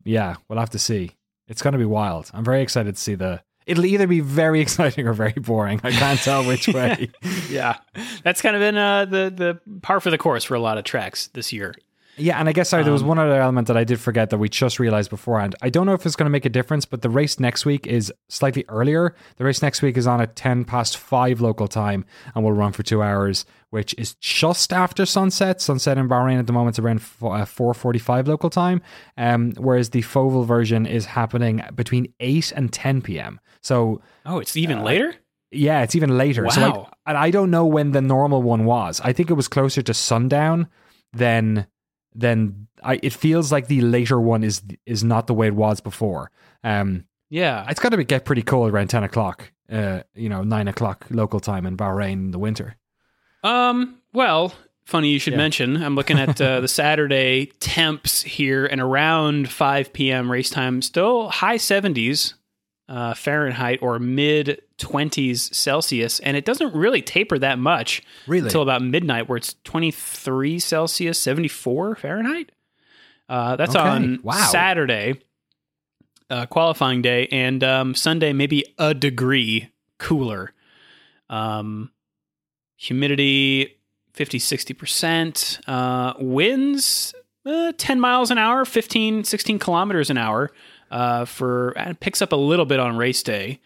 yeah, we'll have to see. It's going to be wild. I'm very excited to see the It'll either be very [LAUGHS] exciting or very boring. I can't tell which [LAUGHS] way. Yeah. That's kind of been uh, the, the par for the course for a lot of tracks this year. Yeah, and I guess sorry, there was one other element that I did forget that we just realized beforehand. I don't know if it's going to make a difference, but the race next week is slightly earlier. The race next week is on at 10 past 5 local time and will run for two hours, which is just after sunset. Sunset in Bahrain at the moment is around uh, 4.45 local time, um, whereas the Foval version is happening between 8 and 10 p.m. So Oh, it's even later? yeah, it's even later. So like, Wow. and I don't know when the normal one was. I think it was closer to sundown than than I. It feels like the later one is is not the way it was before. Um, Yeah. it's got to get pretty cold around ten o'clock. Uh, you know, nine o'clock local time in Bahrain in the winter. Um. Well, funny you should Yeah. mention. I'm looking at uh, the Saturday temps here, and around 5 p.m. race time, still high 70s uh, Fahrenheit or mid 20s Celsius, and it doesn't really taper that much Really? until about midnight, where it's 23 Celsius, 74 Fahrenheit. Uh, that's Okay. on Wow. Saturday, uh, qualifying day, and um, Sunday maybe a degree cooler. Um, humidity 50 60% uh, winds uh, 10 miles an hour 15 16 kilometers an hour uh, for picks up a little bit on race day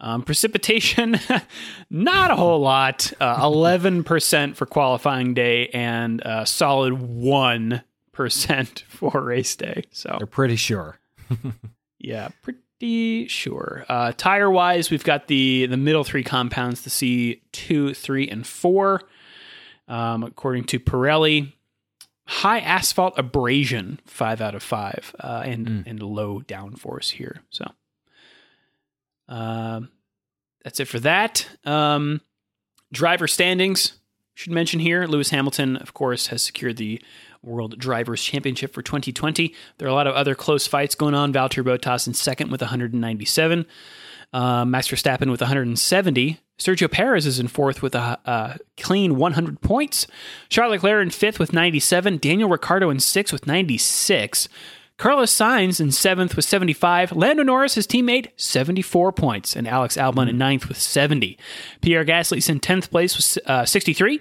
um, precipitation [LAUGHS] not a whole lot uh, 11% for qualifying day and uh, solid 1% [LAUGHS] for race day so They're pretty sure. [LAUGHS] yeah, pretty sure. Uh, tire wise, we've got the the middle three compounds, the C two, three, and four. Um, according to Pirelli, high asphalt abrasion, five out of five, uh, and and low downforce here. So, um, that's it for that. Um, driver standings should mention here. Lewis Hamilton, of course, has secured the World Drivers' Championship for 2020. There are a lot of other close fights going on. Valtteri Bottas in second with 197. Uh, Max Verstappen with 170. Sergio Perez is in fourth with a, a clean 100 points. Charlotte Leclerc in fifth with 97. Daniel Ricciardo in sixth with 96. Carlos Sainz in seventh with 75. Lando Norris, his teammate, 74 points. And Alex Albon in ninth with 70. Pierre Gasly's in 10th place with uh, 63.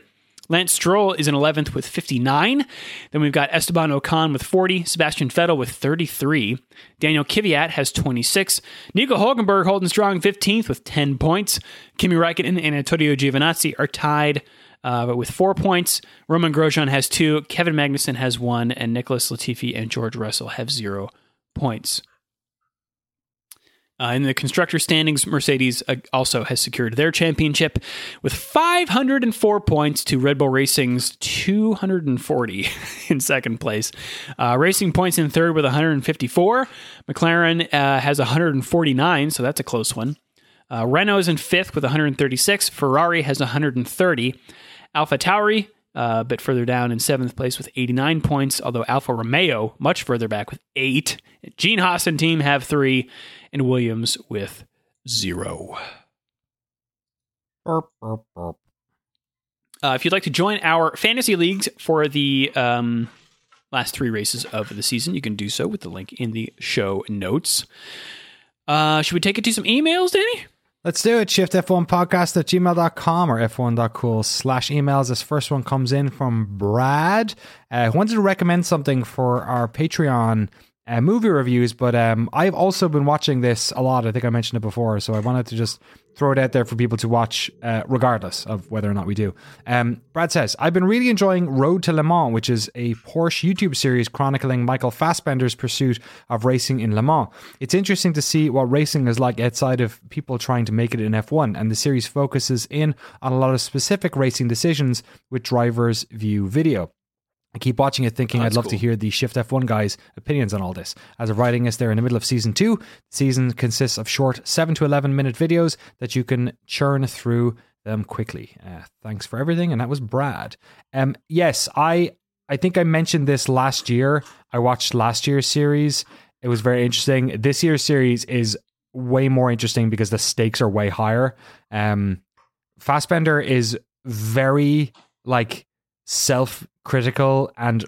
Lance Stroll is in 11th with 59. Then we've got Esteban Ocon with 40, Sebastian Vettel with 33. Daniel Kvyat has 26. Nico Hulkenberg holding strong 15th with 10 points. Kimi Räikkönen and Antonio Giovinazzi are tied uh, with four points. Romain Grosjean has two. Kevin Magnussen has one. And Nicholas Latifi and George Russell have zero points. Uh, in the constructor standings, Mercedes uh, also has secured their championship with 504 points to Red Bull Racing's 240 [LAUGHS] in second place. Uh, Racing points in third with 154. McLaren uh, has 149, so that's a close one. Uh, Renault is in fifth with 136. Ferrari has 130. Alpha Tauri uh, a bit further down in seventh place with 89 points, although Alfa Romeo much further back with eight. Gene Haas and team have three, and Williams with zero. Burp, burp, burp. Uh, if you'd like to join our fantasy leagues for the um, last three races of the season, you can do so with the link in the show notes. Uh, should we take it to some emails, Danny? Let's do it. ShiftF1podcast at gmail.com or f1.cool slash emails. This first one comes in from Brad. Uh, who wanted to recommend something for our Patreon uh, movie reviews, but um, I've also been watching this a lot. I think I mentioned it before, so I wanted to just throw it out there for people to watch, uh, regardless of whether or not we do. Um, Brad says, I've been really enjoying Road to Le Mans, which is a Porsche YouTube series chronicling Michael Fassbender's pursuit of racing in Le Mans. It's interesting to see what racing is like outside of people trying to make it in F1, and the series focuses in on a lot of specific racing decisions with drivers' view video. I keep watching it thinking Oh, I'd love to hear the Shift F1 guys' opinions on all this. As of writing this, they're in the middle of season two. The season consists of short 7 to 11 minute videos that you can churn through them quickly. Uh, thanks for everything. And that was Brad. Um, yes, I, I think I mentioned this last year. I watched last year's series. It was very interesting. This year's series is way more interesting because the stakes are way higher. Um, Fassbender is very like self critical and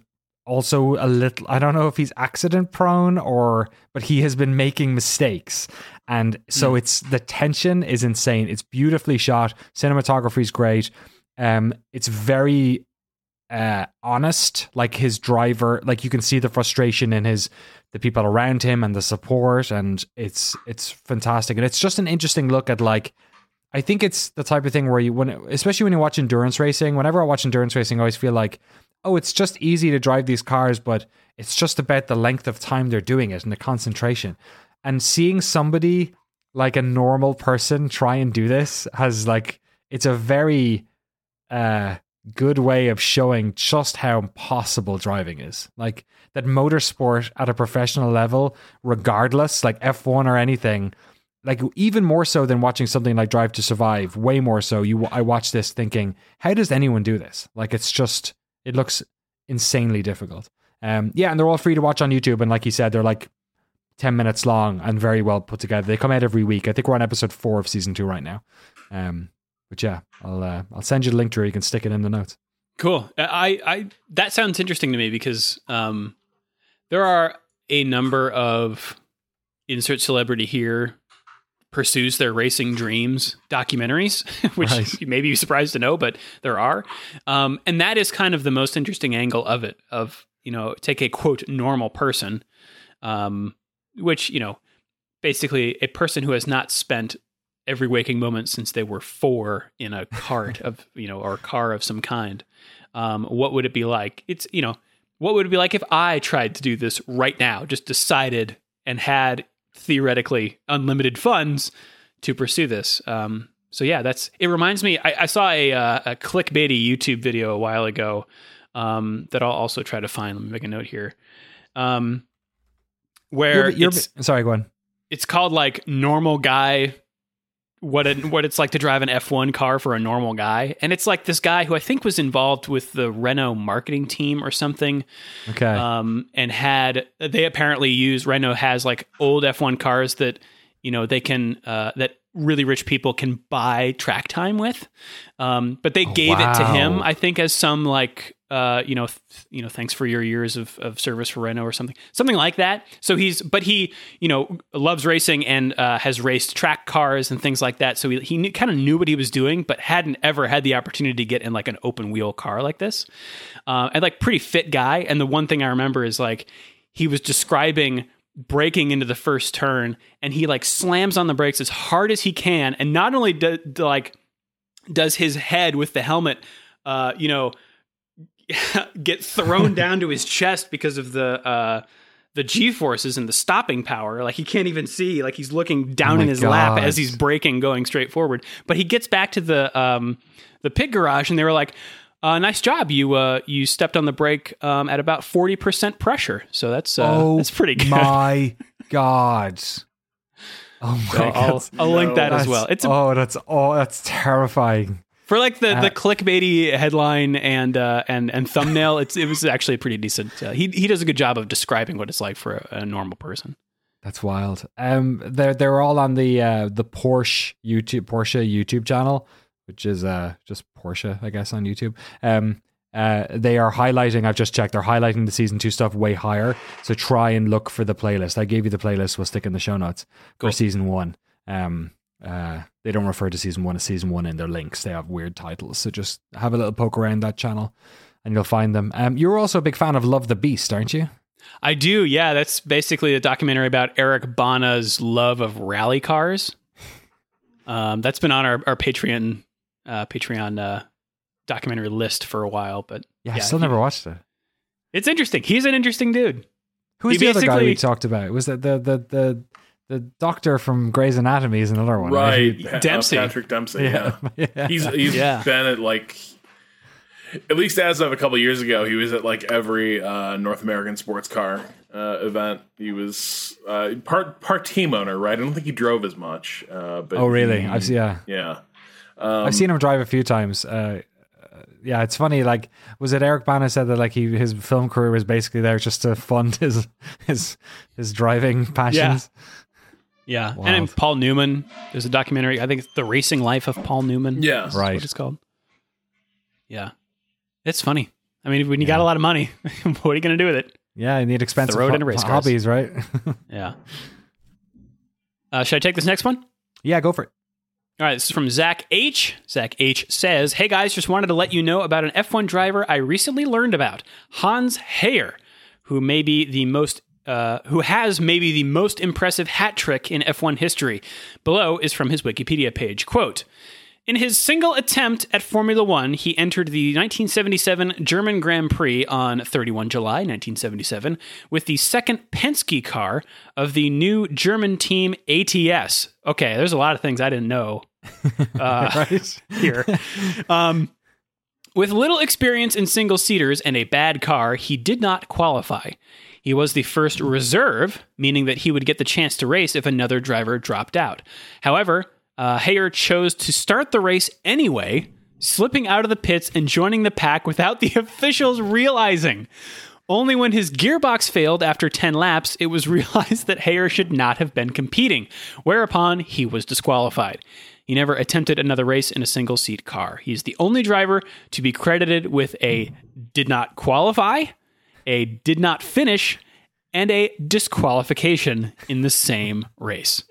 also a little I don't know if he's accident prone or but he has been making mistakes. And so it's the tension is insane. It's beautifully shot. Cinematography is great. Um it's very uh honest. Like his driver like you can see the frustration in his the people around him and the support and it's it's fantastic. And it's just an interesting look at like I think it's the type of thing where you when especially when you watch endurance racing whenever I watch endurance racing I always feel like oh it's just easy to drive these cars but it's just about the length of time they're doing it and the concentration and seeing somebody like a normal person try and do this has like it's a very uh good way of showing just how impossible driving is. Like that motorsport at a professional level, regardless, like F1 or anything, like even more so than watching something like Drive to Survive, way more so. You, I watch this thinking, how does anyone do this? Like it's just, it looks insanely difficult. Um, yeah, and they're all free to watch on YouTube, and like you said, they're like ten minutes long and very well put together. They come out every week. I think we're on episode four of season two right now. Um, but yeah, I'll uh, I'll send you the link to it. You can stick it in the notes. Cool. I, I that sounds interesting to me because um, there are a number of insert celebrity here pursues their racing dreams documentaries, [LAUGHS] which Right. you may be surprised to know, but there are, um, and that is kind of the most interesting angle of it. Of you know, take a quote normal person, um, which you know, basically a person who has not spent every waking moment since they were four in a cart [LAUGHS] of you know or a car of some kind um, what would it be like it's you know what would it be like if i tried to do this right now just decided and had theoretically unlimited funds to pursue this. Um, so yeah that's it reminds me i, I saw a, uh, a clickbaity youtube video a while ago um, that i'll also try to find. Let me make a note here. Um, where You're- you're- it's, sorry, go on. it's called like normal guy what it, what it's like to drive an F1 car for a normal guy and it's like this guy who I think was involved with the Renault marketing team or something Okay. um, and had they apparently use Renault has like old F1 cars that you know they can uh, that really rich people can buy track time with um, but they gave it to him Oh. I think as some like uh, you know th- you know thanks for your years of, of service for Renault or something something like that. So he's but he you know loves racing and uh, has raced track cars and things like that. So he, he kind of knew what he was doing but hadn't ever had the opportunity to get in like an open wheel car like this. Uh, and like pretty fit guy. And the one thing I remember is like he was describing breaking into the first turn and he like slams on the brakes as hard as he can. And not only do, do, like does his head with the helmet uh you know [LAUGHS] get thrown [LAUGHS] down to his chest because of the uh the G forces and the stopping power. Like he can't even see. Like he's looking down Oh in his lap as he's braking, going straight forward. But he gets back to the um the pit garage, and they were like, uh, "Nice job! You uh you stepped on the brake um at about forty percent pressure. So that's uh, oh, that's pretty good." my [LAUGHS] god. Oh my So I'll, god. I'll link that as well. It's a, oh, that's oh, that's terrifying. For like the, uh, the clickbaity headline and uh, and and thumbnail. It's it was actually a pretty decent. Uh, he he does a good job of describing what it's like for a, a normal person. That's wild. Um, they're they're all on the uh the Porsche YouTube Porsche YouTube channel, which is uh just Porsche, I guess, on YouTube. Um, uh, they are highlighting. I've just checked. They're highlighting the season two stuff way higher. So try and look for the playlist. I gave you the playlist. We'll stick in the show notes Cool. for season one. Um, uh, they don't refer to season one as season one in their links. They have weird titles. So just have a little poke around that channel, and you'll find them. Um, you're also a big fan of Love the Beast, aren't you? I do, yeah. That's basically a documentary about Eric Bana's love of rally cars. Um, that's been on our, our Patreon uh, Patreon uh, documentary list for a while, but Yeah, I still he- never watched it. it's interesting. He's an interesting dude. Who's He the other guy we talked about? Was that the the the the doctor from Grey's Anatomy is another one, Right, He- Pa- uh, Dempsey. Patrick Dempsey. Yeah, [LAUGHS] yeah. he's he's Yeah. been at like at least as of a couple years ago, he was at like every uh, North American sports car uh, event. He was uh, part part team owner, right? I don't think he drove as much. Uh, but Oh, really? he- I've seen, yeah, yeah. I've seen him drive a few times. Uh, uh, yeah, it's funny. Like, was it Eric Bana said that like he his film career was basically there just to fund [LAUGHS] his his his driving passions? Yeah, Wild. and then Paul Newman. There's a documentary. I think it's the Racing Life of Paul Newman. Yeah. is Right. What it's called. Yeah, it's funny. I mean, when you got a lot of money, [LAUGHS] what are you going to do with it? Yeah, you need expensive Throw it ho- into race cars. hobbies, right? [LAUGHS] Yeah. Uh, should I take this next one? yeah, go for it. All right, this is from Zach H. Zach H says, Hey guys, just wanted to let you know about an F1 driver I recently learned about, Hans Heyer, who may be the most. Uh, who has maybe the most impressive hat trick in F1 history. Below is from his Wikipedia page. Quote In his single attempt at Formula One, he entered the 1977 German Grand Prix on 31 July 1977 with the second Penske car of the new German team ATS. Okay, there's a lot of things I didn't know [LAUGHS] uh, here. Um, with little experience in single seaters and a bad car, he did not qualify. He was the first reserve, meaning that he would get the chance to race if another driver dropped out. However, uh, Heyer chose to start the race anyway, slipping out of the pits and joining the pack without [LAUGHS] the officials realizing. Only when his gearbox failed after 10 laps, it was [LAUGHS] realized that Heyer should not have been competing, whereupon he was disqualified. He never attempted another race in a single seat car. He's the only driver to be credited with a did not qualify, a did not finish, and a disqualification in the same race.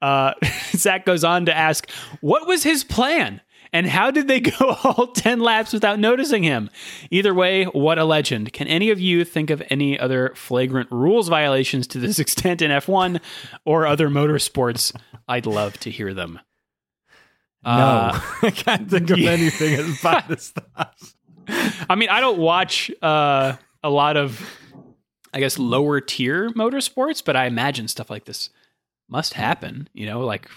Uh, [LAUGHS] Zach goes on to ask, what was his plan? And how did they go [LAUGHS] all 10 laps without noticing him? Either way, what a legend. Can any of you think of any other flagrant rules violations to this [LAUGHS] extent in F1 or other motorsports? I'd love to hear them. No, Uh, I can't think of yeah. anything as bad as that. I mean, I don't watch uh, a lot of, I guess, lower tier motorsports, but I imagine stuff like this must happen, you know, like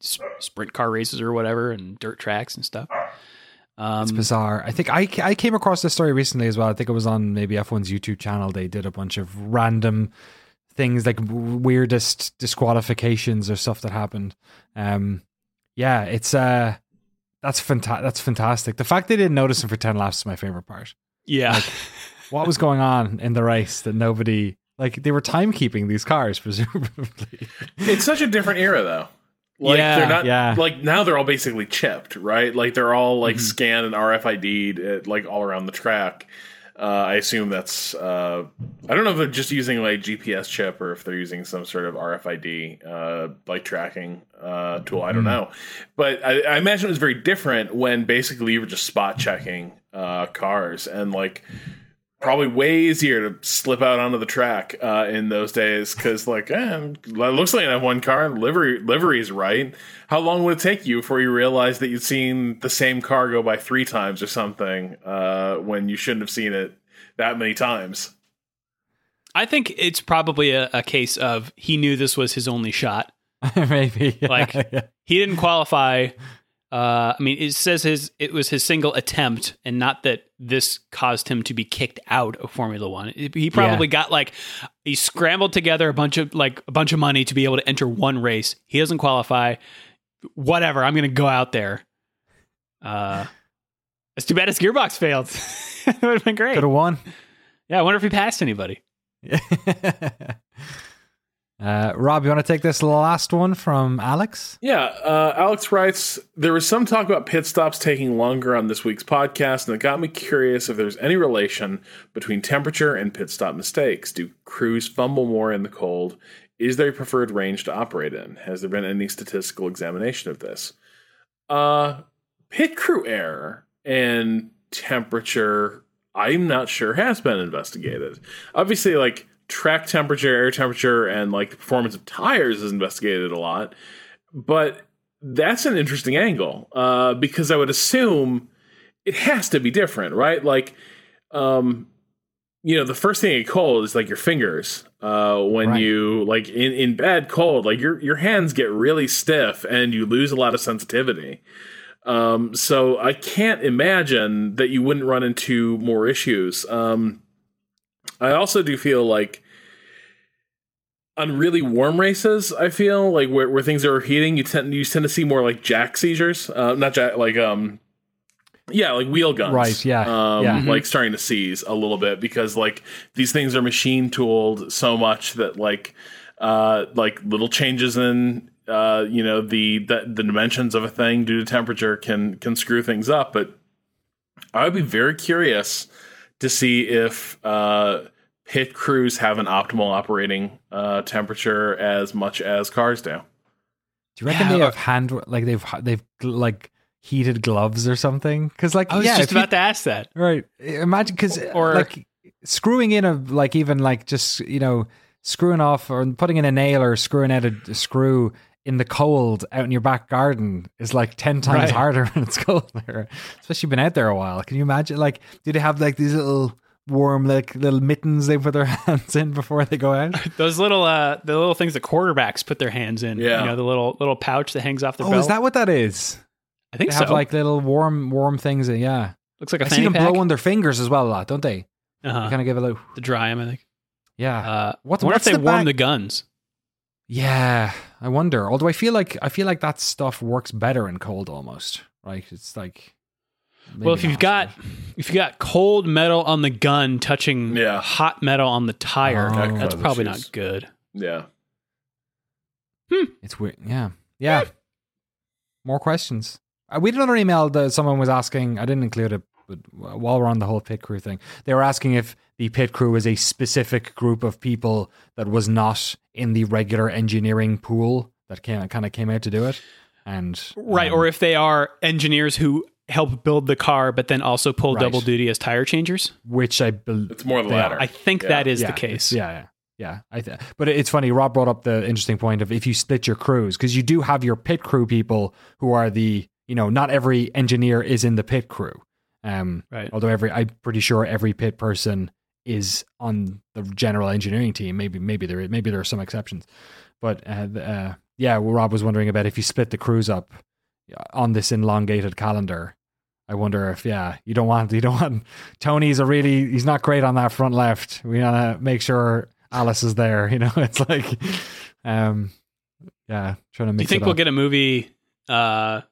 sprint car races or whatever and dirt tracks and stuff. Um, It's bizarre. I think I, I came across this story recently as well. I think it was on maybe F1's YouTube channel. They did a bunch of random things like weirdest disqualifications or stuff that happened. Um, yeah, it's uh, that's fanta- That's fantastic. The fact they didn't notice him for ten laps is my favorite part. yeah. [LAUGHS] What was going on in the race that nobody like? They were timekeeping these cars, [LAUGHS] presumably. It's such a different era, though. Like Yeah, they're not yeah. like now they're all basically chipped, right? Like they're all like mm-hmm. scanned and RFID'd at, eh, like all around the track. Uh, I assume that's uh, I don't know if they're just using like GPS chip or if they're using some sort of RFID uh, like tracking uh, tool. I don't know, but I, I imagine it was very different when basically you were just spot checking uh, cars and like probably way easier to slip out onto the track uh, in those days because like eh, it looks like I have one car livery livery's right how long would it take you before you realized that you'd seen the same car go by three times or something uh, when you shouldn't have seen it that many times I think it's probably a, a case of he knew this was his only shot. [LAUGHS] maybe Like- [LAUGHS] yeah. He didn't qualify. Uh, I mean, it says his it was his single attempt, and not that this caused him to be kicked out of Formula One. He probably got like he scrambled together a bunch of like a bunch of money to be able to enter one race. He doesn't qualify. Whatever. I'm going to go out there. Uh, it's too bad his gearbox failed. [LAUGHS] it would have been great. could have won. Yeah, I wonder if he passed anybody. [LAUGHS] uh, Rob, you want to take this last one from Alex? Yeah, uh, Alex writes There was some talk about pit stops taking longer on this week's podcast, and it got me curious if there's any relation between temperature and pit stop mistakes. Do crews fumble more in the cold? Is there a preferred range to operate in? Has there been any statistical examination of this? Uh, pit crew error and temperature, I'm not sure has been investigated. Obviously, like track temperature, air temperature, and like the performance of tires is investigated a lot. But that's an interesting angle uh, because I would assume it has to be different, right? Like, um, you know, the first thing in cold is like your fingers. Uh, when Right. you like in, in bad cold, like your your hands get really stiff and you lose a lot of sensitivity. Um, so I can't imagine that you wouldn't run into more issues. Um, I also do feel like on really warm races, I feel like where, where things are heating, you tend you tend to see more like jack seizures, uh, not jack like um, yeah, like wheel guns, Right, yeah, um, yeah. like starting to seize a little bit because like these things are machine tooled so much that like uh, like little changes in uh, you know the, the the dimensions of a thing due to temperature can can screw things up. But I would be very curious to see if uh, pit crews have an optimal operating uh, temperature as much as cars do. Do you reckon Yeah, they uh, have hand like they've they've like heated gloves or something? Because like I was yeah, just if you- about to ask that. Right. Imagine because Or- like screwing in a like even like just you know screwing off or putting in a nail or screwing out a, a screw in the cold out in your back garden is like ten times Right. harder [LAUGHS] when it's cold there. Especially been out there a while. Can you imagine? Like, do they have like these little warm like little mittens they put their [LAUGHS] hands in before they go out? [LAUGHS] Those little uh the little things the quarterbacks put their hands in. Yeah. You know, the little little pouch that hangs off their Oh, belt. is that what that is? I think They so. have like little warm warm things. In, yeah, Looks like a I see them pack. blow on their fingers as well a lot, don't they? uh-huh. Kind of give a little. to dry them, I think. Yeah. Uh, What's- I wonder what's if they the warm back- the guns. Yeah, I wonder. Although I feel like I feel like that stuff works better in cold almost. Right? It's like well, if you've got if you got cold metal on the gun touching Yeah. hot metal on the tire, Oh. That that's probably issues. not good. Yeah. but it's weird. Yeah, yeah. More questions. Uh, we had another email that someone was asking. I didn't include it, but while we're on the whole pit crew thing, they were asking if the pit crew is a specific group of people that was not in the regular engineering pool that came kind of came out to do it. And Right, um, or if they are engineers who help build the car but then also pull Right. double duty as tire changers. which I believe It's more the They latter. I think Yeah. that is yeah, the case. it's- Yeah, yeah, yeah. I th- but it's funny. Rob brought up the interesting point of if you split your crews because you do have your pit crew people who are the you know not every engineer is in the pit crew. Um, Right. Although every I'm pretty sure every pit person is on the general engineering team. Maybe maybe there maybe there are some exceptions, but uh, uh, yeah. Well, Rob was wondering about if you split the crews up uh, on this elongated calendar. I wonder if yeah, you don't want [LAUGHS] you don't want Tony's a really he's not great on that front left. We gotta make sure Alice is there. You know, [LAUGHS] it's like, um, yeah, trying to Do you think we'll up. get a movie uh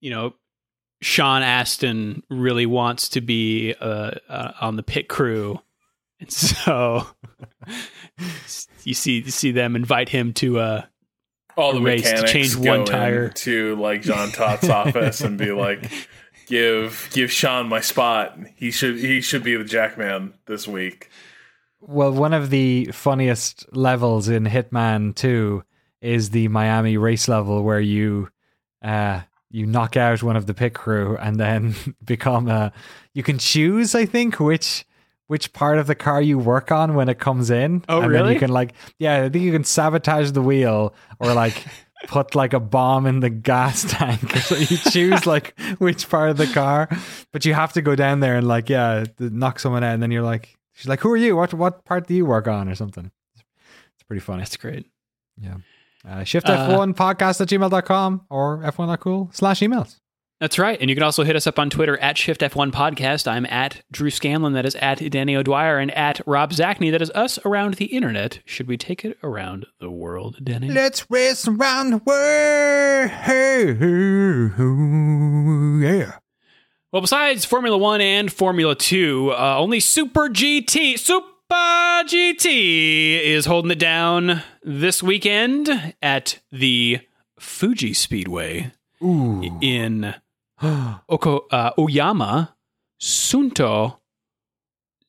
you know Sean Astin really wants to be uh, uh on the pit crew and so [LAUGHS] you see you see them invite him to uh all the race to mechanics change one tire. to like Jean Todt's office and be like, "Give give Sean my spot. He should he should be the Jackman this week." Well, one of the funniest levels in Hitman 2 is the Miami race level where you uh you knock out one of the pit crew and then [LAUGHS] become a you can choose I think which which part of the car you work on when it comes in. Oh, and Then you can like yeah, I think you can sabotage the wheel or like [LAUGHS] put like a bomb in the gas tank. [LAUGHS] So you choose like which part of the car, but you have to go down there and like yeah, knock someone out, and then you're like, she's like, who are you? What what part do you work on or something? It's pretty funny. that's great. Yeah. Uh, shift F1 podcast at gmail.com or F1.cool slash emails. That's right. And you can also hit us up on Twitter at ShiftF1 Podcast. I'm at Drew Scanlon. That is at Danny O'Dwyer. And at Rob Zacny. That is us around the internet. Should we take it around the world, Danny? Let's race around the world. Yeah. Well, besides Formula One and Formula Two, uh, only Super GT, Super GT is holding it down this weekend at the Fuji Speedway Ooh. in [GASPS] Oko, uh, Oyama, Sunto,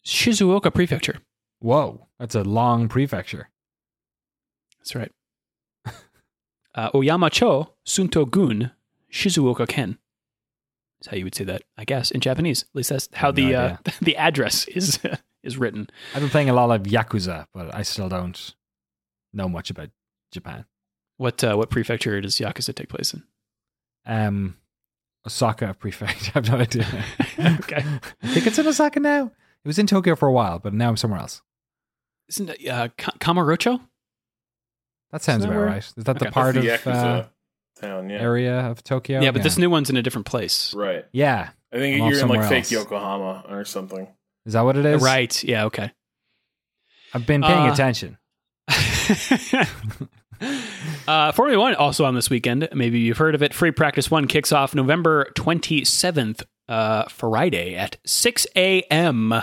Shizuoka Prefecture. Whoa. That's a long prefecture. That's right. [LAUGHS] uh, Oyama Cho, Sunto Gun, Shizuoka Ken. That's how you would say that, I guess, in Japanese. At least that's how the no uh, [LAUGHS] the address is [LAUGHS] is written. I've been playing a lot of Yakuza, but I still don't know much about Japan. What uh, what prefecture does Yakuza take place in? Um, Osaka prefect. [LAUGHS] I have no idea. [LAUGHS] Okay. I think it's in Osaka now. It was in Tokyo for a while, but now I'm somewhere else. Isn't it uh, Ka- Kamurocho? That sounds that about where- right. Is that the part That's of the Yakuza uh, town. Yeah, area of Tokyo. Yeah, but this new one's in a different place. right. Yeah. I think I'm off you're in like somewhere fake else. Yokohama or something. Is that what it is? Right. Yeah. Okay. I've been paying Uh, attention. [LAUGHS] uh, Formula One also on this weekend. Maybe you've heard of it. Free Practice One kicks off November 27th, uh, Friday at 6 a.m.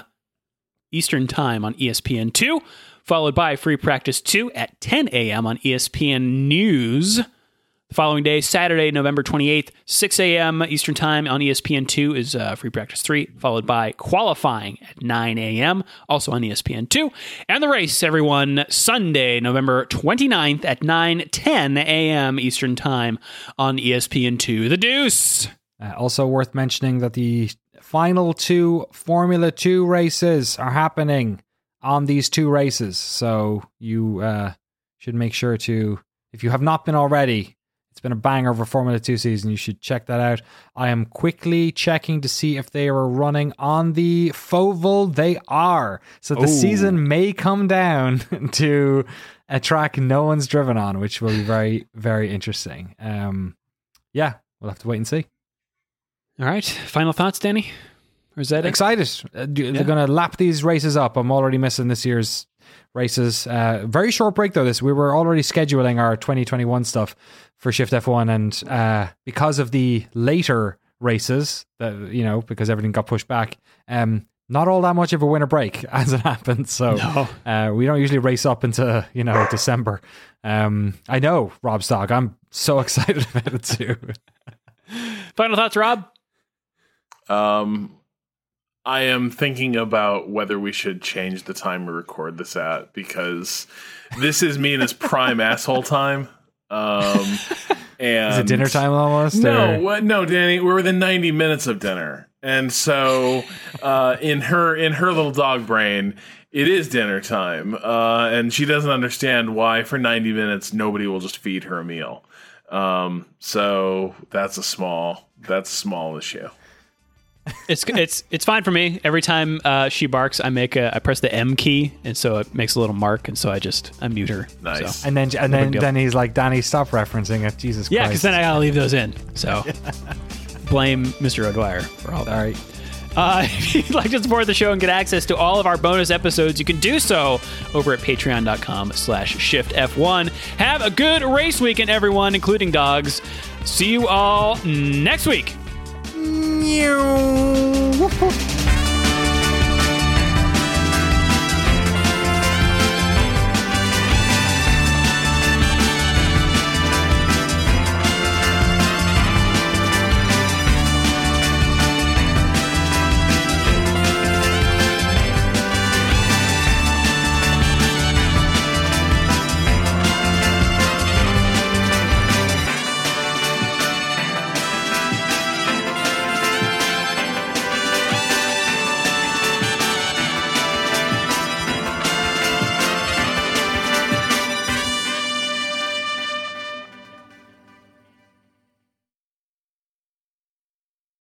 Eastern Time on ESPN 2, followed by Free Practice 2 at 10 a.m. on ESPN News. The following day, Saturday, November 28th, 6 a.m. Eastern Time on E ESPN 2 is uh, Free Practice 3, followed by qualifying at 9 a.m., also on E ESPN 2. And the race, everyone, Sunday, November 29th at 9 10 a.m. Eastern Time on E ESPN 2. The Deuce. Uh, also worth mentioning that the final two Formula 2 races are happening on these two races. So you uh, should make sure to, if you have not been already, it's been a banger of a Formula 2 season. You should check that out. I am quickly checking to see if they are running on the Foval. They are. So the Oh. season may come down [LAUGHS] to a track no one's driven on, which will be very, very interesting. Um, yeah, we'll have to wait and see. All right. Final thoughts, Danny? Or is that it? excited. Uh, yeah. They're going to lap these races up. I'm already missing this year's races. Uh, very short break though. This we were already scheduling our 2021 stuff for Shift F1, and uh, because of the later races, that you know, because everything got pushed back, um, not all that much of a winter break [LAUGHS] as it happened. So No. uh, we don't usually race up into you know December. Um, I know Rob Stock. I'm so [LAUGHS] excited about it too. Final thoughts, Rob? Um, I am thinking about whether we should change the time we record this at because this is Mina's prime [LAUGHS] asshole time. Um, and Is it dinner time almost? No, or- what? No, Danny, we're within ninety minutes of dinner, and so uh, in her in her little dog brain, it is dinner time, uh, and she doesn't understand why for ninety minutes nobody will just feed her a meal. Um, so that's a small that's a small issue. It's it's it's fine for me. Every time uh, she barks, I make a I press the M key, and so it makes a little mark, and so I just I mute her. Nice. So. And then and then, then he's like, Danny, stop referencing it. Jesus Yeah, because then I gotta leave those in. So [LAUGHS] blame Mr. O'Dwyer for all that. Sorry. Uh, [LAUGHS] if you'd like to support the show and get access to all of our bonus episodes, you can do so over at patreon.com slash shiftf1. Have a good race weekend, everyone, including dogs. See you all next week. Woof, woof.